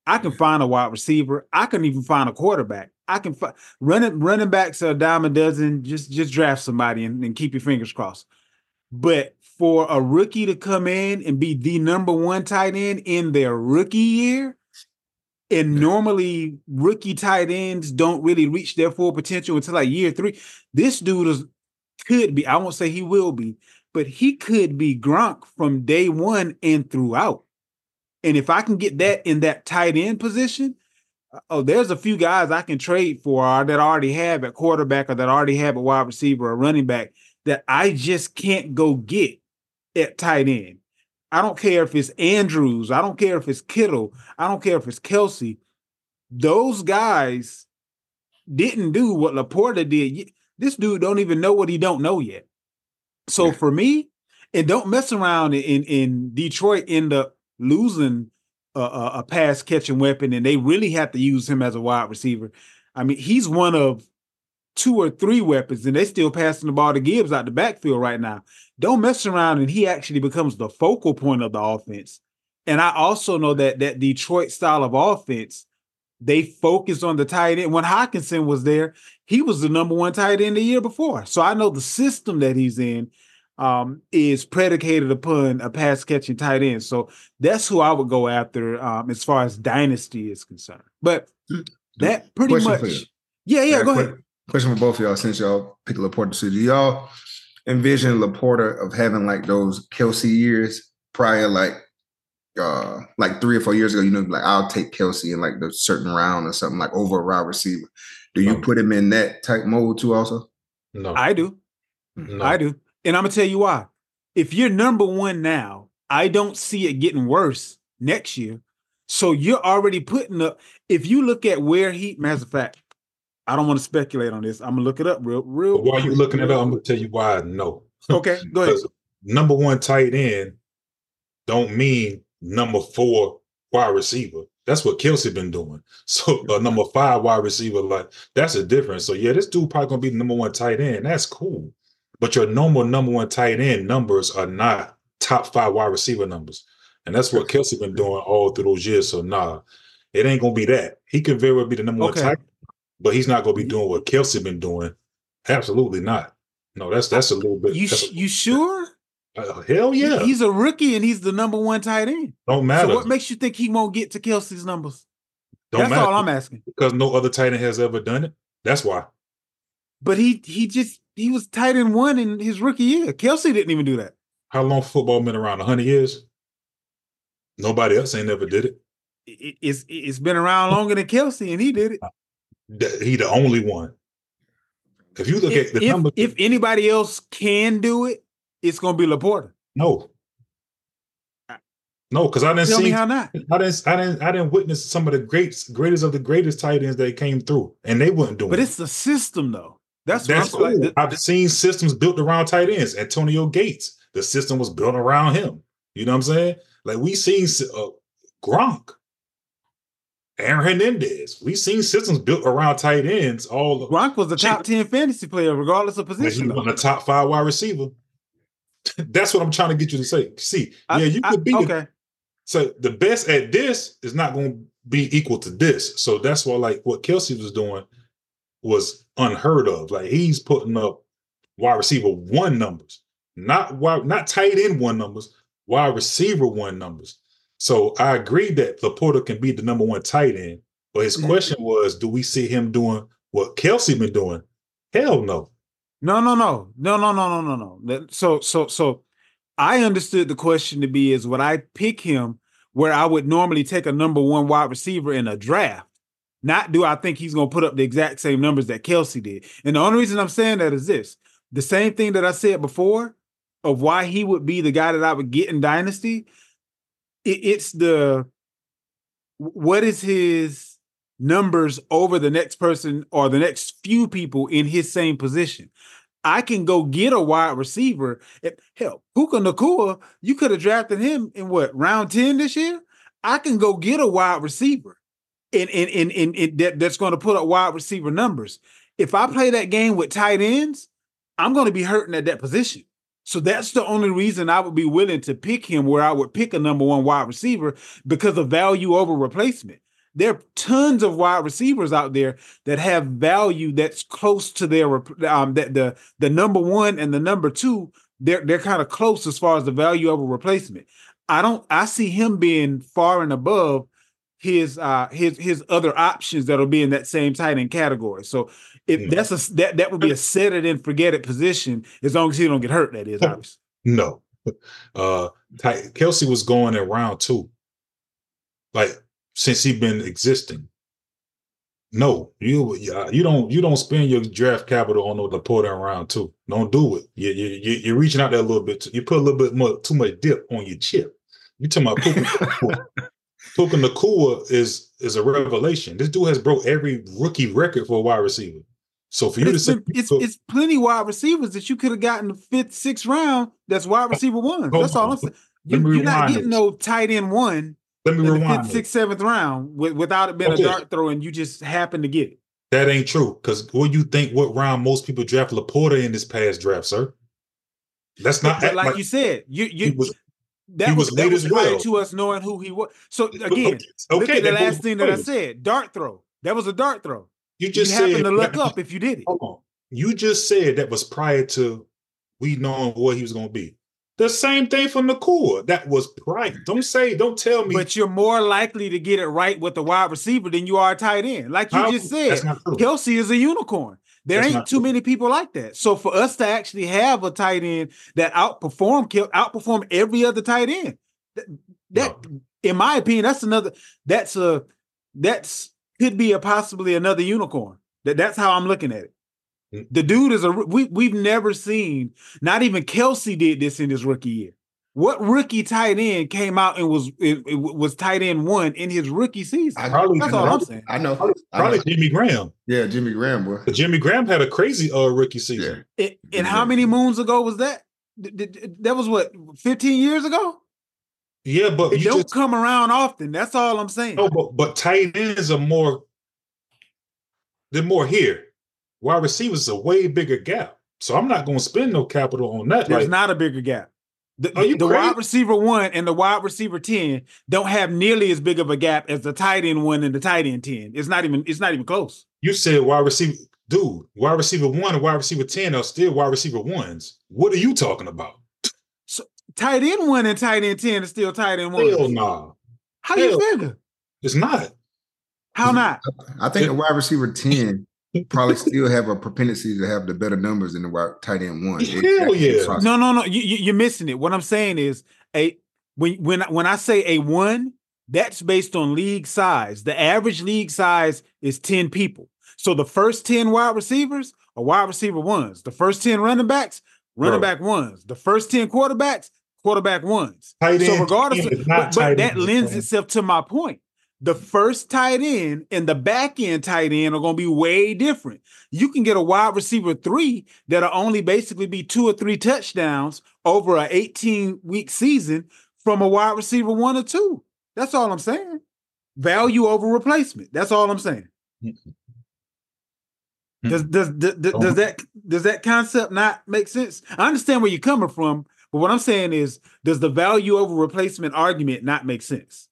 I can find a wide receiver. I can even find a quarterback. I can find running running backs are a dime a dozen. Just just draft somebody and, and keep your fingers crossed. But for a rookie to come in and be the number one tight end in their rookie year, and normally rookie tight ends don't really reach their full potential until like year three. This dude is could be, I won't say he will be, but he could be Gronk from day one and throughout. And if I can get that in that tight end position, oh, there's a few guys I can trade for uh, that already have at quarterback or that already have a wide receiver or running back that I just can't go get at tight end. I don't care if it's Andrews. I don't care if it's Kittle. I don't care if it's Kelce. Those guys didn't do what LaPorta did. This dude don't even know what he don't know yet. So for me, and don't mess around in in Detroit end up losing a, a, pass catching weapon, and they really have to use him as a wide receiver. I mean, he's one of two or three weapons, and they still passing the ball to Gibbs out the backfield right now. Don't mess around, and he actually becomes the focal point of the offense. And I also know that that Detroit style of offense, they focus on the tight end. When Hockenson was there, he was the number one tight end the year before. So I know the system that he's in um, is predicated upon a pass catching tight end. So that's who I would go after um, as far as dynasty is concerned. But that pretty Question much. Yeah, yeah, go ahead question for both of y'all since y'all picked LaPorta. So do y'all envision LaPorta of having like those Kelce years prior, like uh like three or four years ago, you know, like I'll take Kelce in like the certain round or something like over a wide receiver. Do you no. put him in that type mode too also? No. I do. No. I do. And I'm gonna tell you why. If you're number one now, I don't see it getting worse next year. So you're already putting up. If you look at where he, matter of fact, I don't want to speculate on this. I'm gonna look it up real, real. But while you're looking it up, I'm gonna tell you why No. Okay, go ahead. number one tight end don't mean number four wide receiver. That's what Kelce been doing. (laughs) So uh, number five wide receiver, like that's a difference. So yeah, this dude probably gonna be the number one tight end. That's cool. But your normal number one tight end numbers are not top five wide receiver numbers. And that's what Kelce been doing all through those years. So nah, it ain't gonna be that. He could very well be the number okay. one tight but he's not going to be doing what Kelce been doing. Absolutely not. No, that's that's a little bit. You you sure? Uh, hell yeah. He's a rookie and he's the number one tight end. Don't matter. So what makes you think he won't get to Kelce's numbers? Don't That's matter. all I'm asking. Because no other tight end has ever done it. That's why. But he he just he was tight end one in his rookie year. Kelce didn't even do that. How long football been around? hundred years. Nobody else ain't never did it. it. It's it's been around longer than Kelce, and he did it. He the only one. If you look if, at the if, number, if anybody else can do it, it's going to be Laporta. No, no, because I didn't Tell see me how not. I didn't, I didn't, I didn't witness some of the greats, greatest of the greatest tight ends that came through, and they wouldn't do But it. it's the system, though. That's That's what I'm cool. like. I've seen systems built around tight ends. Antonio Gates, the system was built around him. You know what I'm saying? Like we seen uh, Gronk, Aaron Hernandez. We've seen systems built around tight ends. All Gronk was a top ten fantasy player, regardless of He position. was a top five wide receiver. (laughs) That's what I'm trying to get you to say. See, I- yeah, you I- could be. okay. The, so the best at this is not going to be equal to this. So that's why, like, what Kelce was doing was unheard of. Like he's putting up wide receiver one numbers, not wide, not tight end one numbers, wide receiver one numbers. So I agree that Laporta can be the number one tight end. But his Mhm. question was, do we see him doing what Kelce been doing? Hell no. No, no, no, no, no, no, no, no, no. So, so, so, I understood the question to be is would I pick him where I would normally take a number one wide receiver in a draft? Not do I think he's going to put up the exact same numbers that Kelce did. And the only reason I'm saying that is this: the same thing that I said before of why he would be the guy that I would get in Dynasty. It, it's the what is his numbers over the next person or the next few people in his same position. I can go get a wide receiver. If, hell, Puka Nacua, you could have drafted him in what round 10 this year? I can go get a wide receiver and, and, and, and, that, that's going to put up wide receiver numbers. If I play that game with tight ends, I'm going to be hurting at that position. So that's the only reason I would be willing to pick him where I would pick a number one wide receiver because of value over replacement. There are tons of wide receivers out there that have value that's close to their um that the the number one and the number two they're they're kind of close as far as the value over replacement. I don't I see him being far and above his uh his his other options that'll be in that same tight end category. So if No. that's a that that would be a set it and forget it position as long as he don't get hurt. That is obviously. No. Uh Kelce was going in round two. Like since he been existing. No, you you don't you don't spend your draft capital on the Laporta in round two. Don't do it. You, you, you you're reaching out there a little bit. Too, you put a little bit more too much dip on your chip. You talking about Nacua. (laughs) Puka Nacua is is a revelation. This dude has broke every rookie record for a wide receiver. So for you to It's, say been- it's, it's plenty wide receivers that you could have gotten the fifth, sixth round. That's wide receiver one. That's all. I'm saying. You, you're not getting this. no tight end one let me rewind. fifth, sixth, seventh round with, without it being Okay. a dart throw, and you just happen to get it. That ain't true. Because what you think? What round most people draft Laporta in this past draft, sir? That's not But like you said, you you was that he was, was that late was as prior well. to us knowing who he was. So again, okay. look at the last thing that I said: dart throw. That was a dart throw. You You just happen said to look up if you did it. Hold on. You just said that was prior to we knowing what he was going to be. The same thing for Nacua. That was prior. Don't say. Don't tell me. But you're more likely to get it right with the wide receiver than you are tight end. Like you How- just said. Kelce is a unicorn. There That's ain't too true. many people like that. So for us to actually have a tight end that outperform outperform every other tight end, that, that in my opinion, that's another. That's a that's could be a possibly another unicorn. That that's how I'm looking at it. Mm. The dude is a we we've never seen. Not even Kelce did this in his rookie year. What rookie tight end came out and was it, it was tight end one in his rookie season? I, Probably- That's all know. I'm saying. I know. Probably, I know. Jimmy Graham. Yeah, Jimmy Graham, boy. But Jimmy Graham had a crazy uh, rookie season. Yeah. And, and how many moons ago was that? Th- th- th- That was what 15 years ago. Yeah, but It you don't just come around often. That's all I'm saying. no, but, but tight ends are more. They're more here. Wide receivers is a way bigger gap. So I'm not going to spend no capital on that. There's Like, not a bigger gap. The, Are you the crazy? wide receiver one and the wide receiver 10 don't have nearly as big of a gap as the tight end one and the tight end 10. It's not even it's not even close. you said wide receiver. dude, wide receiver one and wide receiver 10 are still wide receiver ones. What are you talking about? So tight end one and tight end 10 is still tight end one. Hell nah. How Hell, you figure? It's not. How not? I think a wide receiver 10 probably still have a propensity to have the better numbers than the wide tight end one. Hell yeah. No, no, no. You, you're missing it. What I'm saying is a when when when I say a one, that's based on league size. The average league size is 10 people. So the first 10 wide receivers are wide receiver ones. The first 10 running backs, running Bro. back ones. The first 10 quarterbacks, quarterback ones. Tight so regardless, of, but, but that lends itself to my point. The first tight end and the back end tight end are going to be way different. You can get a wide receiver three that'll only basically be two or three touchdowns over an 18 week season from a wide receiver one or two. That's all I'm saying. Value over replacement. That's all I'm saying. Does, does does does, does that does that concept not make sense? I understand where you're coming from, but what I'm saying is, does the value over replacement argument not make sense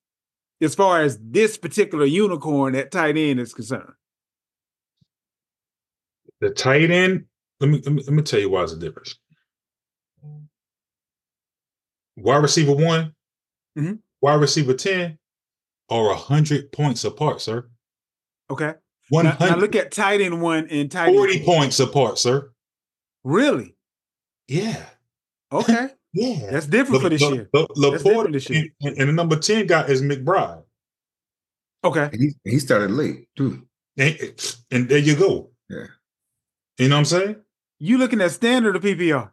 as far as this particular unicorn at tight end is concerned? The tight end. Let me let me, let me tell you why it's a difference. Wide receiver one, mm-hmm. wide receiver ten, are hundred points apart, sir. Okay. One now, look at tight end one and tight 40 end points apart, sir. Really? Yeah. Okay. Yeah. That's different for this year. The, the, LaPorta this year. And, and, the number 10 guy is McBride. Okay. And he, he started late too. And, and there you go. Yeah. You know what I'm saying? You looking at standard of PPR?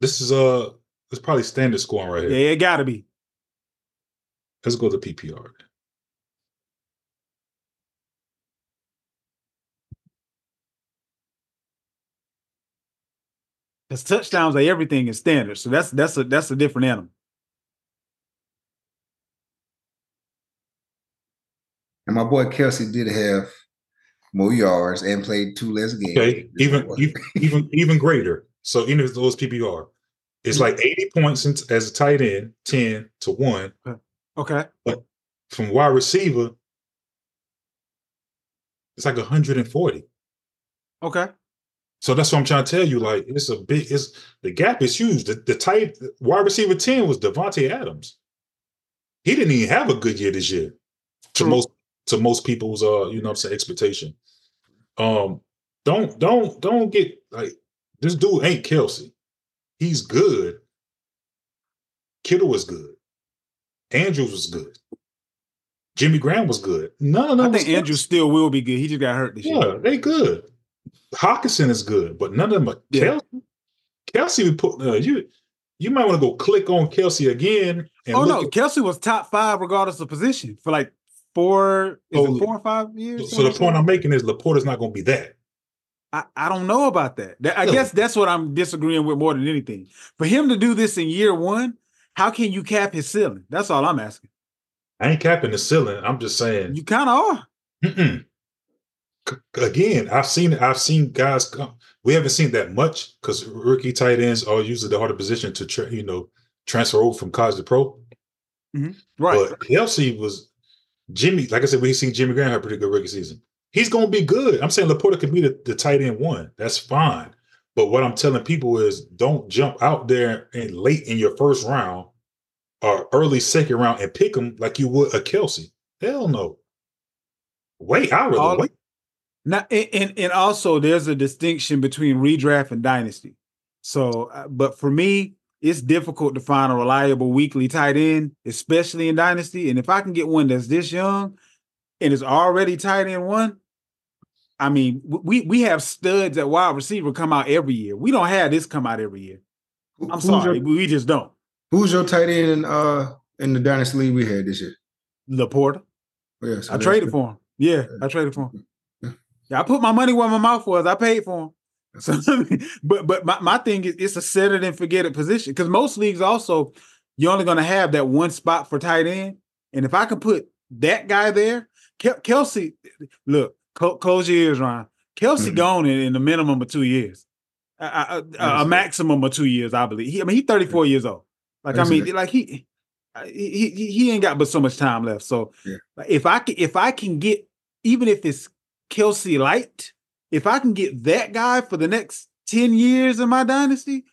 This is uh it's probably standard scoring right here. Yeah, it gotta be. Let's go to PPR. Because touchdowns are everything in standard. So that's that's a that's a different animal. And my boy Kelce did have more yards and played two less games. Okay, even even even even greater. So even if those PPR, it's mm-hmm. like 80 points as a tight end, 10 to 1. Okay. But from wide receiver, it's like 140. Okay. So that's what I'm trying to tell you. Like it's a big, it's the gap is huge. The, the tight wide receiver 10 was Davante Adams. He didn't even have a good year this year. To most to most people's uh, you know I'm saying, expectation. Um, don't don't don't get like this dude ain't Kelce. He's good. Kittle was good. Andrews was good. Jimmy Graham was good. None of them. I think Andrews still will be good. He just got hurt this yeah, year. Yeah, they good. Hockenson is good, but none of them are yeah. Kelsey. Kelce would put uh, you. You might want to go click on Kelce again. oh no, at, Kelce was top five regardless of position for like four, is so, it four or five years? So the point I'm making is LaPorta's not going to be that. I, I don't know about that. that I guess that's what I'm disagreeing with more than anything. For him to do this in year one, how can you cap his ceiling? That's all I'm asking. I ain't capping the ceiling. I'm just saying you kind of are. Mm-mm again, I've seen I've seen guys come. We haven't seen that much because rookie tight ends are usually the harder position to tra- you know transfer over from college to pro. Mm-hmm. Right. But Kelce was Jimmy. Like I said, we seen Jimmy Graham have a pretty good rookie season. He's going to be good. I'm saying LaPorta could be the, the tight end one. That's fine. But what I'm telling people is don't jump out there and late in your first round or early second round and pick him like you would a Kelce. Hell no. Wait, I really All, wait. Now, and and also there's a distinction between redraft and dynasty. So, uh, but for me, it's difficult to find a reliable weekly tight end, especially in dynasty. And if I can get one that's this young and is already tight end one, I mean, we we have studs at wide receiver come out every year. We don't have this come out every year. I'm who's sorry, your, we just don't. Who's your tight end in uh in the dynasty league we had this year? LaPorta. Oh, yeah, so I traded good. for him. Yeah, I traded for him. Yeah, I put my money where my mouth was. I paid for him. (laughs) So, but but my, my thing is it's a set it and forget it position because most leagues also you're only going to have that one spot for tight end, and if I can put that guy there, Kel- Kelce, look, close your ears, Ryan. Kelce mm-hmm. gone in, in the minimum of two years, a, maximum of two years, I believe. He, I mean, he's 34 years old. Like I mean, like he, he he he ain't got but so much time left. So yeah. if I can if I can get even if it's Kelce light, if I can get that guy for the next 10 years in my dynasty,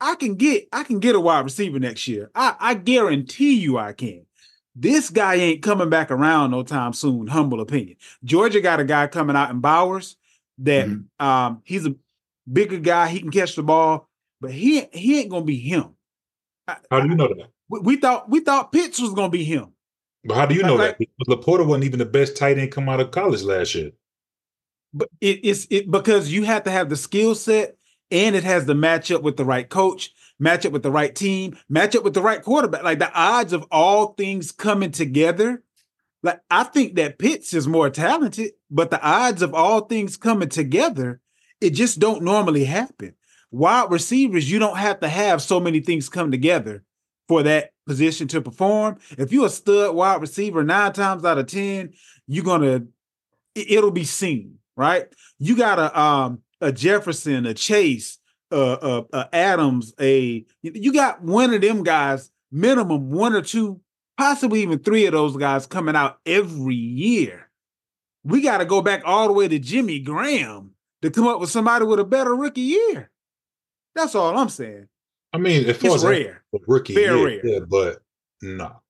I can get I can get a wide receiver next year. I, I guarantee you I can. This guy ain't coming back around no time soon, humble opinion. Georgia got a guy coming out in Bowers that mm-hmm. um, he's a bigger guy, he can catch the ball, but he he ain't gonna be him. How do you know that? We, we thought we thought Pitts was gonna be him. But how do you know like, that? Because LaPorta wasn't even the best tight end come out of college last year. But it, it's it because you have to have the skill set and it has to match up with the right coach, match up with the right team, match up with the right quarterback. Like the odds of all things coming together. Like I think that Pitts is more talented, but the odds of all things coming together, it just don't normally happen. Wide receivers, you don't have to have so many things come together for that position to perform. If you're a stud wide receiver, nine times out of ten, you're gonna it'll be seen, right? You got a um a Jefferson, a Chase, a, a, a Adams, a you got one of them guys, minimum one or two, possibly even three of those guys coming out every year. We got to go back all the way to Jimmy Graham to come up with somebody with a better rookie year. That's all I'm saying. I mean, if it's rare, rookie Very year, rare. Yeah, but no,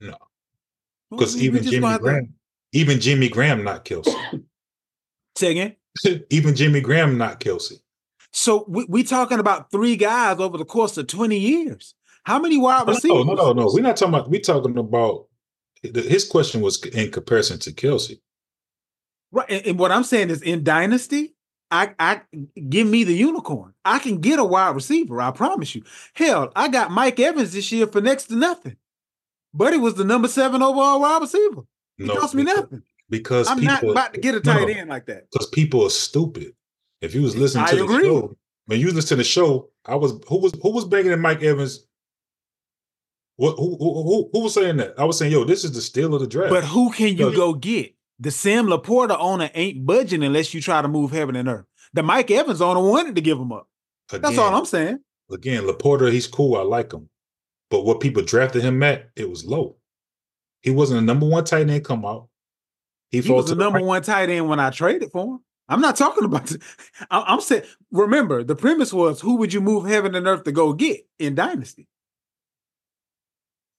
no, because even Jimmy Graham, to... even Jimmy Graham not Kelce. (coughs) Say again. (laughs) even Jimmy Graham not Kelce. So we we talking about three guys over the course of twenty years. How many wide receivers? No, no, no, no. We're not talking about. We're talking about. His question was in comparison to Kelce. Right, and what I'm saying is in dynasty, I, I give me the unicorn. I can get a wide receiver. I promise you. Hell, I got Mike Evans this year for next to nothing. But he was the number seven overall wide receiver. It no, cost me nothing because I'm people, not about to get a tight no, end like that. Because people are stupid. If you was listening to I the show, when you listen to the show, I was who was who was banging at Mike Evans. What who, who who was saying that? I was saying, yo, this is the steal of the draft. But who can you go get? The Sam LaPorta owner ain't budging unless you try to move heaven and earth. The Mike Evans owner wanted to give him up. Again, That's all I'm saying. Again, LaPorta, he's cool. I like him. But what people drafted him at, it was low. He wasn't a number one tight end come out. He, he was the number right. one tight end when I traded for him. I'm not talking about. (laughs) I'm saying. Remember, the premise was who would you move heaven and earth to go get in dynasty?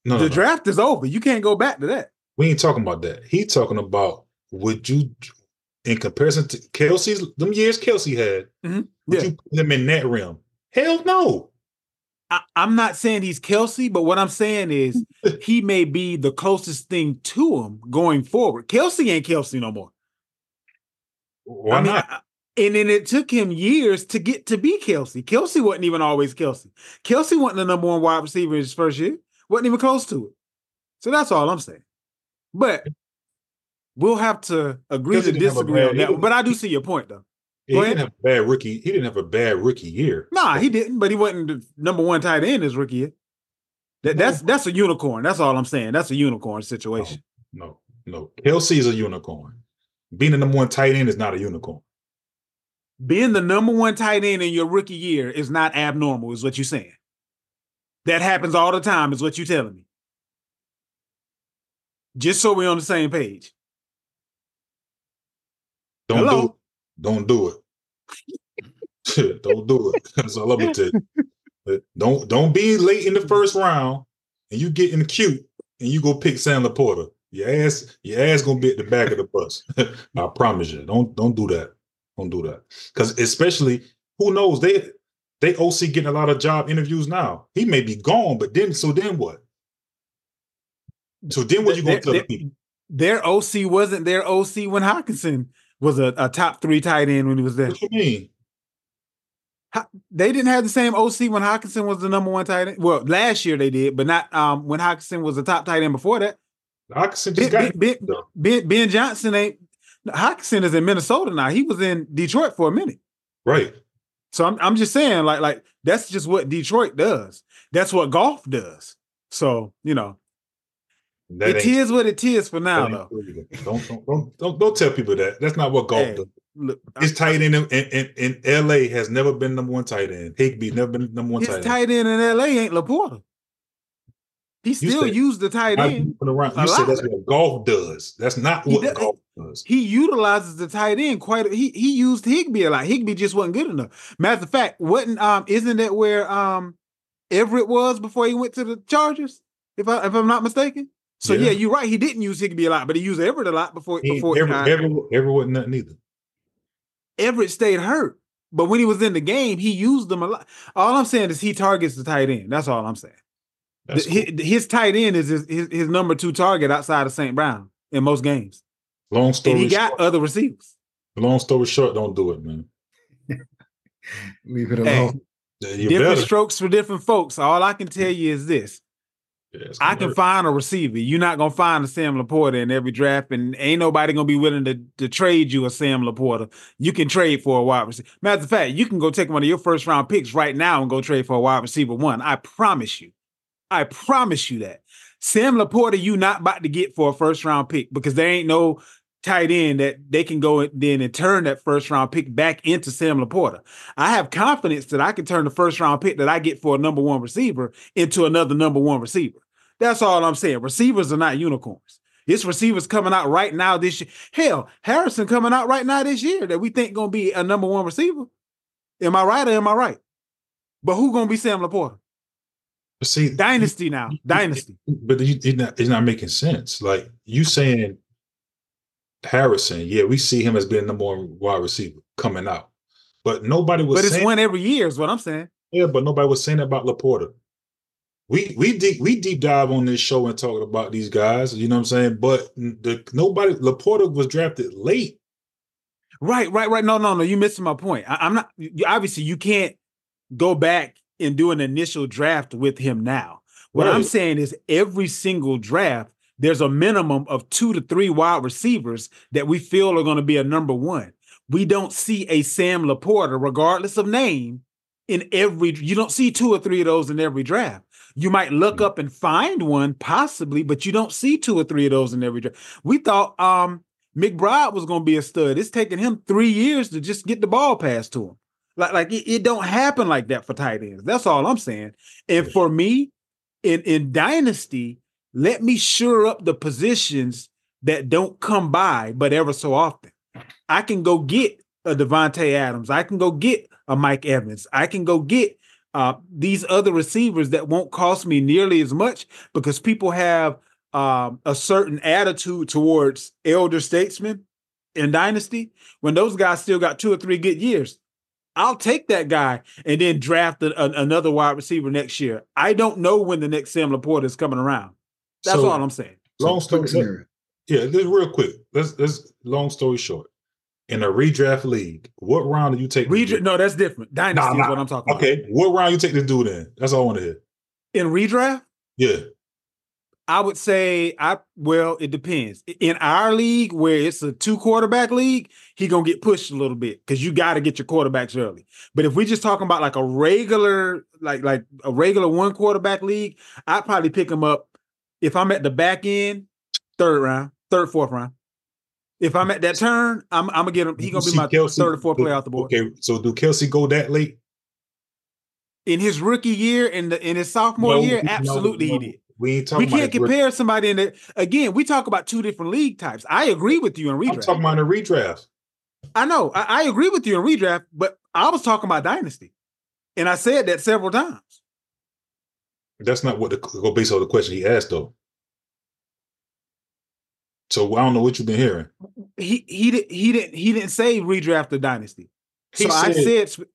No, the no, draft no. is over. You can't go back to that. We ain't talking about that. He talking about would you, in comparison to Kelce's, them years Kelce had, mm-hmm. would yeah. you put him in that realm? Hell no. I, am not saying he's Kelce, but what I'm saying is (laughs) he may be the closest thing to him going forward. Kelce ain't Kelce no more. Why I mean, not? I, and then it took him years to get to be Kelce. Kelce wasn't even always Kelce. Kelce wasn't the number one wide receiver in his first year. wasn't even close to it. So that's all I'm saying. But we'll have to agree to disagree on that. But I do see your point though. Yeah, he didn't have a bad rookie. He didn't have a bad rookie year. Nah, he didn't. But he wasn't the number one tight end his rookie year. That, that's that's a unicorn. That's all I'm saying. That's a unicorn situation. No, no, no. Kelce is a unicorn. Being the number one tight end is not a unicorn. Being the number one tight end in your rookie year is not abnormal, is what you're saying. That happens all the time, is what you're telling me. Just so we're on the same page. Don't Hello? do it. Don't do it. (laughs) don't do it. (laughs) That's all I'm gonna tell you. Don't don't be late in the first round and you get in the cute and you go pick Sam LaPorta. Your ass, your ass gonna be at the back of the bus. (laughs) I promise you. Don't don't do that. Don't do that. Because especially who knows they they OC getting a lot of job interviews now. He may be gone, but then so then what? So then what you gonna tell the people? Their OC wasn't their OC when Hockenson was a, a top three tight end when he was there. What you mean? They didn't have the same OC when Hockenson was the number one tight end. Well, last year they did, but not um, when Hockenson was the top tight end before that. Hockenson ben, got ben, ben, ben, Johnson ain't Hockenson is in Minnesota now. He was in Detroit for a minute. Right. So I'm I'm just saying, like, like that's just what Detroit does. That's what Goff does. So, you know, that it is what it is for now, though. (laughs) Don't, don't, don't don't don't tell people that. That's not what Goff hey, does. Look, his tight end in, in, in, LA has never been number one tight end. Higbee never been number one his tight end. tight end in LA ain't LaPorta. He still said, used the tight end. You said that's what Goff does. That's not what does, Goff does. He utilizes the tight end quite. A, he he used Higbee a lot. Higbee just wasn't good enough. Matter of fact, wasn't um isn't that where um Everett was before he went to the Chargers? If I if I'm not mistaken. So yeah, yeah you're right. He didn't use Higbee a lot, but he used Everett a lot before. He, before Everett, Everett, Everett wasn't nothing either. Everett stayed hurt, but when he was in the game, he used them a lot. All I'm saying is he targets the tight end. That's all I'm saying. The, cool. his, his, tight end is his, his, his, number two target outside of St. Brown in most games. Long story. And he got short. other receivers. Long story short, don't do it, man. (laughs) Leave it alone. Hey, different better. strokes for different folks. All I can tell you is this. Yeah, I can find a receiver. You're not gonna find a Sam LaPorta in every draft, and ain't nobody gonna be willing to, to trade you a Sam LaPorta. You can trade for a wide receiver. Matter of fact, you can go take one of your first round picks right now and go trade for a wide receiver one. I promise you. I promise you that. Sam LaPorta, you not about to get for a first round pick because there ain't no tight end that they can go then and turn that first round pick back into Sam LaPorta. I have confidence that I can turn the first round pick that I get for a number one receiver into another number one receiver. That's all I'm saying. Receivers are not unicorns. This receivers coming out right now this year. Hell, Harrison coming out right now this year that we think gonna be a number one receiver. Am I right or am I right? But who gonna be Sam LaPorta? see, dynasty now, dynasty. But you, it's not, it's not making sense. Like you saying Harrison, yeah, we see him as being number one wide receiver coming out, but nobody was. But it's saying, one every year, is what I'm saying. Yeah, but nobody was saying about LaPorta. We we deep we deep dive on this show and talking about these guys. You know what I'm saying? But the nobody LaPorta was drafted late. Right, right, right. No, no, no. You missing my point. I, I'm not. Obviously, you can't go back and do an initial draft with him now. What right. I'm saying is every single draft, there's a minimum of two to three wide receivers that we feel are going to be a number one. We don't see a Sam LaPorta, regardless of name, in every you don't see two or three of those in every draft. You might look up and find one possibly, but you don't see two or three of those in every draft. We thought um McBride was going to be a stud. It's taken him three years to just get the ball passed to him. Like, like it, it don't happen like that for tight ends. That's all I'm saying. And for me, in in dynasty, let me sure up the positions that don't come by, but ever so often. I can go get a Davante Adams. I can go get a Mike Evans. I can go get uh, these other receivers that won't cost me nearly as much because people have um, a certain attitude towards elder statesmen in dynasty. When those guys still got two or three good years, I'll take that guy and then draft a, a, another wide receiver next year. I don't know when the next Sam LaPorta is coming around. That's so, all I'm saying. Long story short. Yeah, just real quick. Let's let's long story short. In a redraft league, what round do you take? Redraft? No, that's different. Dynasty nah, nah. is what I'm talking okay. about. Okay, what round you take this dude in? That's all I want to hear. In redraft? Yeah. I would say I well, it depends. In our league, where it's a two quarterback league, he gonna get pushed a little bit because you got to get your quarterbacks early. But if we're just talking about like a regular, like like a regular one quarterback league, I'd probably pick him up if I'm at the back end, third round, third, fourth round. If I'm at that turn, I'm, I'm gonna get him. He gonna be my Kelce, third or fourth play off the board. Okay, so do Kelce go that late? In his rookie year, in the in his sophomore no, year, absolutely no, he did. We ain't talking. We can't compare somebody in the again. We talk about two different league types. I agree with you in redraft. I'm talking about a redraft. I know. I, I, agree with you in redraft, but I was talking about dynasty, and I said that several times. That's not what the based on the question he asked though. So I don't know what you've been hearing. He he did he didn't he didn't say redraft the dynasty. He so said, I said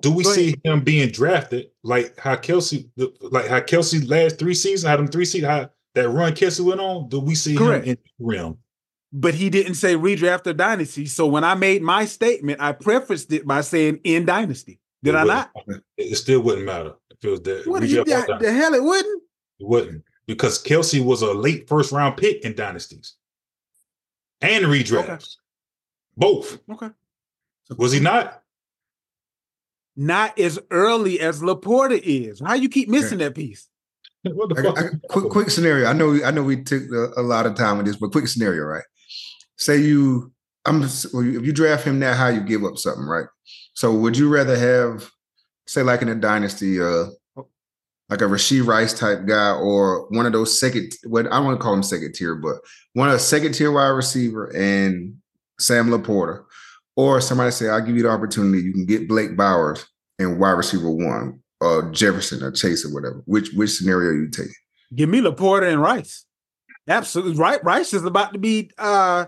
do we see him being drafted like how Kelce like how Kelce last three seasons, had him three seasons, how that run Kelce went on? Do we see Correct. him in the realm? But he didn't say redraft or dynasty. So when I made my statement, I prefaced it by saying in dynasty. Did it I not? It still wouldn't matter if it was that. What you, the, the hell it wouldn't? It wouldn't because Kelce was a late first round pick in dynasties and redraft. okay. both. Okay. Was he not? not as early as LaPorta is. How you keep missing that piece? (laughs) I, I, quick, quick scenario. I know, I know, we took a, a, lot of time with this, but quick scenario, right? Say you, I'm, well, if you draft him now, how you give up something, right? So, would you rather have, say, like in a dynasty, uh, like a Rashee Rice type guy, or one of those second. What I want to call him second tier, but one of second tier wide receiver and Sam LaPorta, or somebody say, "I'll give you the opportunity. You can get Blake Bowers and wide receiver one, or Jefferson or Chase or whatever." Which which scenario you take? Give me LaPorta and Rice. Absolutely right. Rice is about to be uh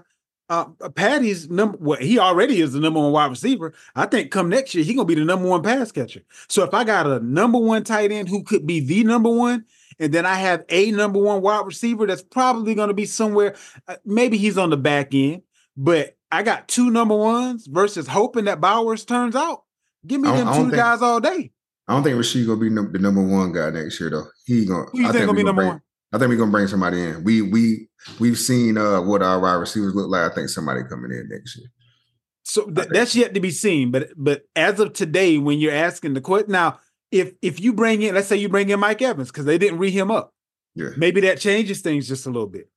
uh, Patty's number. Well, he already is the number one wide receiver. I think come next year he gonna be the number one pass catcher. So if I got a number one tight end who could be the number one, and then I have a number one wide receiver that's probably gonna be somewhere. Uh, maybe he's on the back end, but I got two number ones versus hoping that Bowers turns out. Give me them two think, guys all day. I don't think Rashee gonna be the number one guy next year though. He gonna. Who you I think, think gonna be number one? I think we're gonna bring somebody in. We we we've seen uh what our wide receivers look like. I think somebody coming in next year. So th- that's yet to be seen. But but as of today, when you're asking the question now, if if you bring in, let's say you bring in Mike Evans because they didn't re him up, yeah, maybe that changes things just a little bit.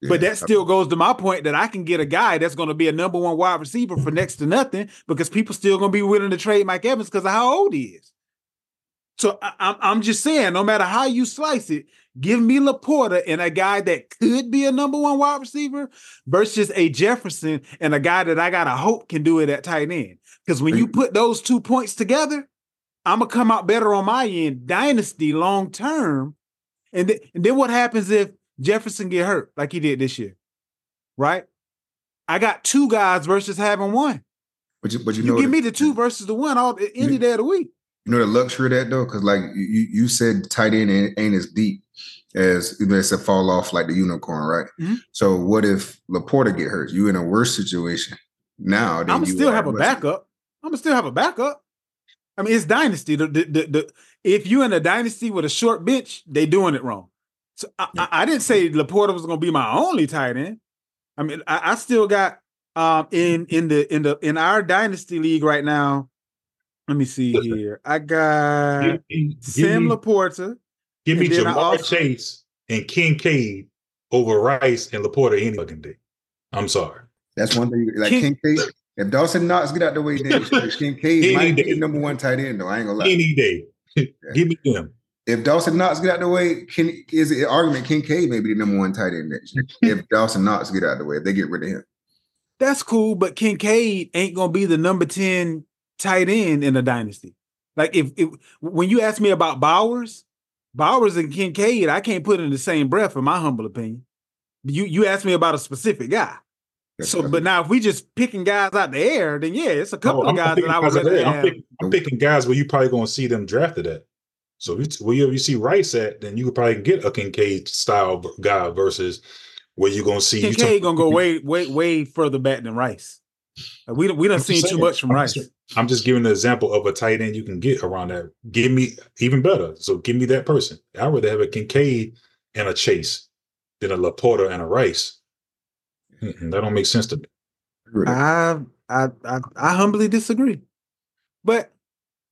Yeah, but that still goes to my point that I can get a guy that's going to be a number one wide receiver for next to nothing because people still going to be willing to trade Mike Evans because of how old he is. So I, I'm just saying, no matter how you slice it, Give me LaPorta and a guy that could be a number one wide receiver versus a Jefferson and a guy that I got to hope can do it at tight end. Because when you put those two points together, I'm gonna come out better on my end, dynasty long term. And, th- and then what happens if Jefferson get hurt like he did this year? Right? I got two guys versus having one. But you, but you, you know give me the two versus the one all any you, day of the week. You know the luxury of that though, because like you you said, tight end ain't, ain't as deep as you know, it's a fall off like the unicorn, right? Mm-hmm. So what if LaPorta get hurt? You in a worse situation now. I'm still have a backup. I'm still have a backup. I mean, it's dynasty. The, the, the, the, if you in a dynasty with a short bench, they doing it wrong. So I, yeah. I, I didn't say LaPorta was gonna be my only tight end. I mean, I, I still got um in in the in the in our dynasty league right now. Let me see here. I got give me, Sam me, LaPorta. Give me Ja'Marr also, Chase and Kincaid over Rice and LaPorta any fucking day. I'm sorry. That's one thing. Like King, Kincaid, if Dawson Knox get out the way, then (laughs) Kincaid might day. be the number one tight end. Though I ain't gonna lie. Any day, yeah. give me them. If Dawson Knox get out the way, can is it argument Kincaid may be the number one tight end next year? if (laughs) Dawson Knox get out the way, if they get rid of him, that's cool. But Kincaid ain't gonna be the number ten tight end in a dynasty. Like if, if when you ask me about Bowers, Bowers and Kincaid, I can't put in the same breath, in my humble opinion. You you asked me about a specific guy. So, but now if we just picking guys out the air, then yeah, it's a couple of guys that I would rather I'm picking, I'm picking, guys where you probably going to see them drafted at. So wherever you see Rice at, then you could probably get a Kincaid style guy versus where you're going to see Kincaid going to go way way way further back than Rice. Like we we don't see too much from Rice. I'm just giving an example of a tight end you can get around that. Give me even better. So give me that person. I'd rather have a Kincaid and a Chase than a LaPorta and a Rice. Mm-mm, that don't make sense to me. I, I I I humbly disagree. But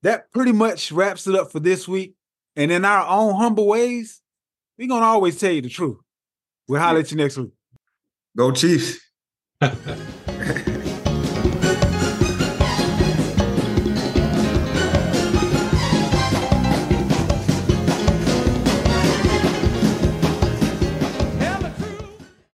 that pretty much wraps it up for this week. And in our own humble ways, we're gonna always tell you the truth. We'll holler at you next week. Go Chiefs. (laughs)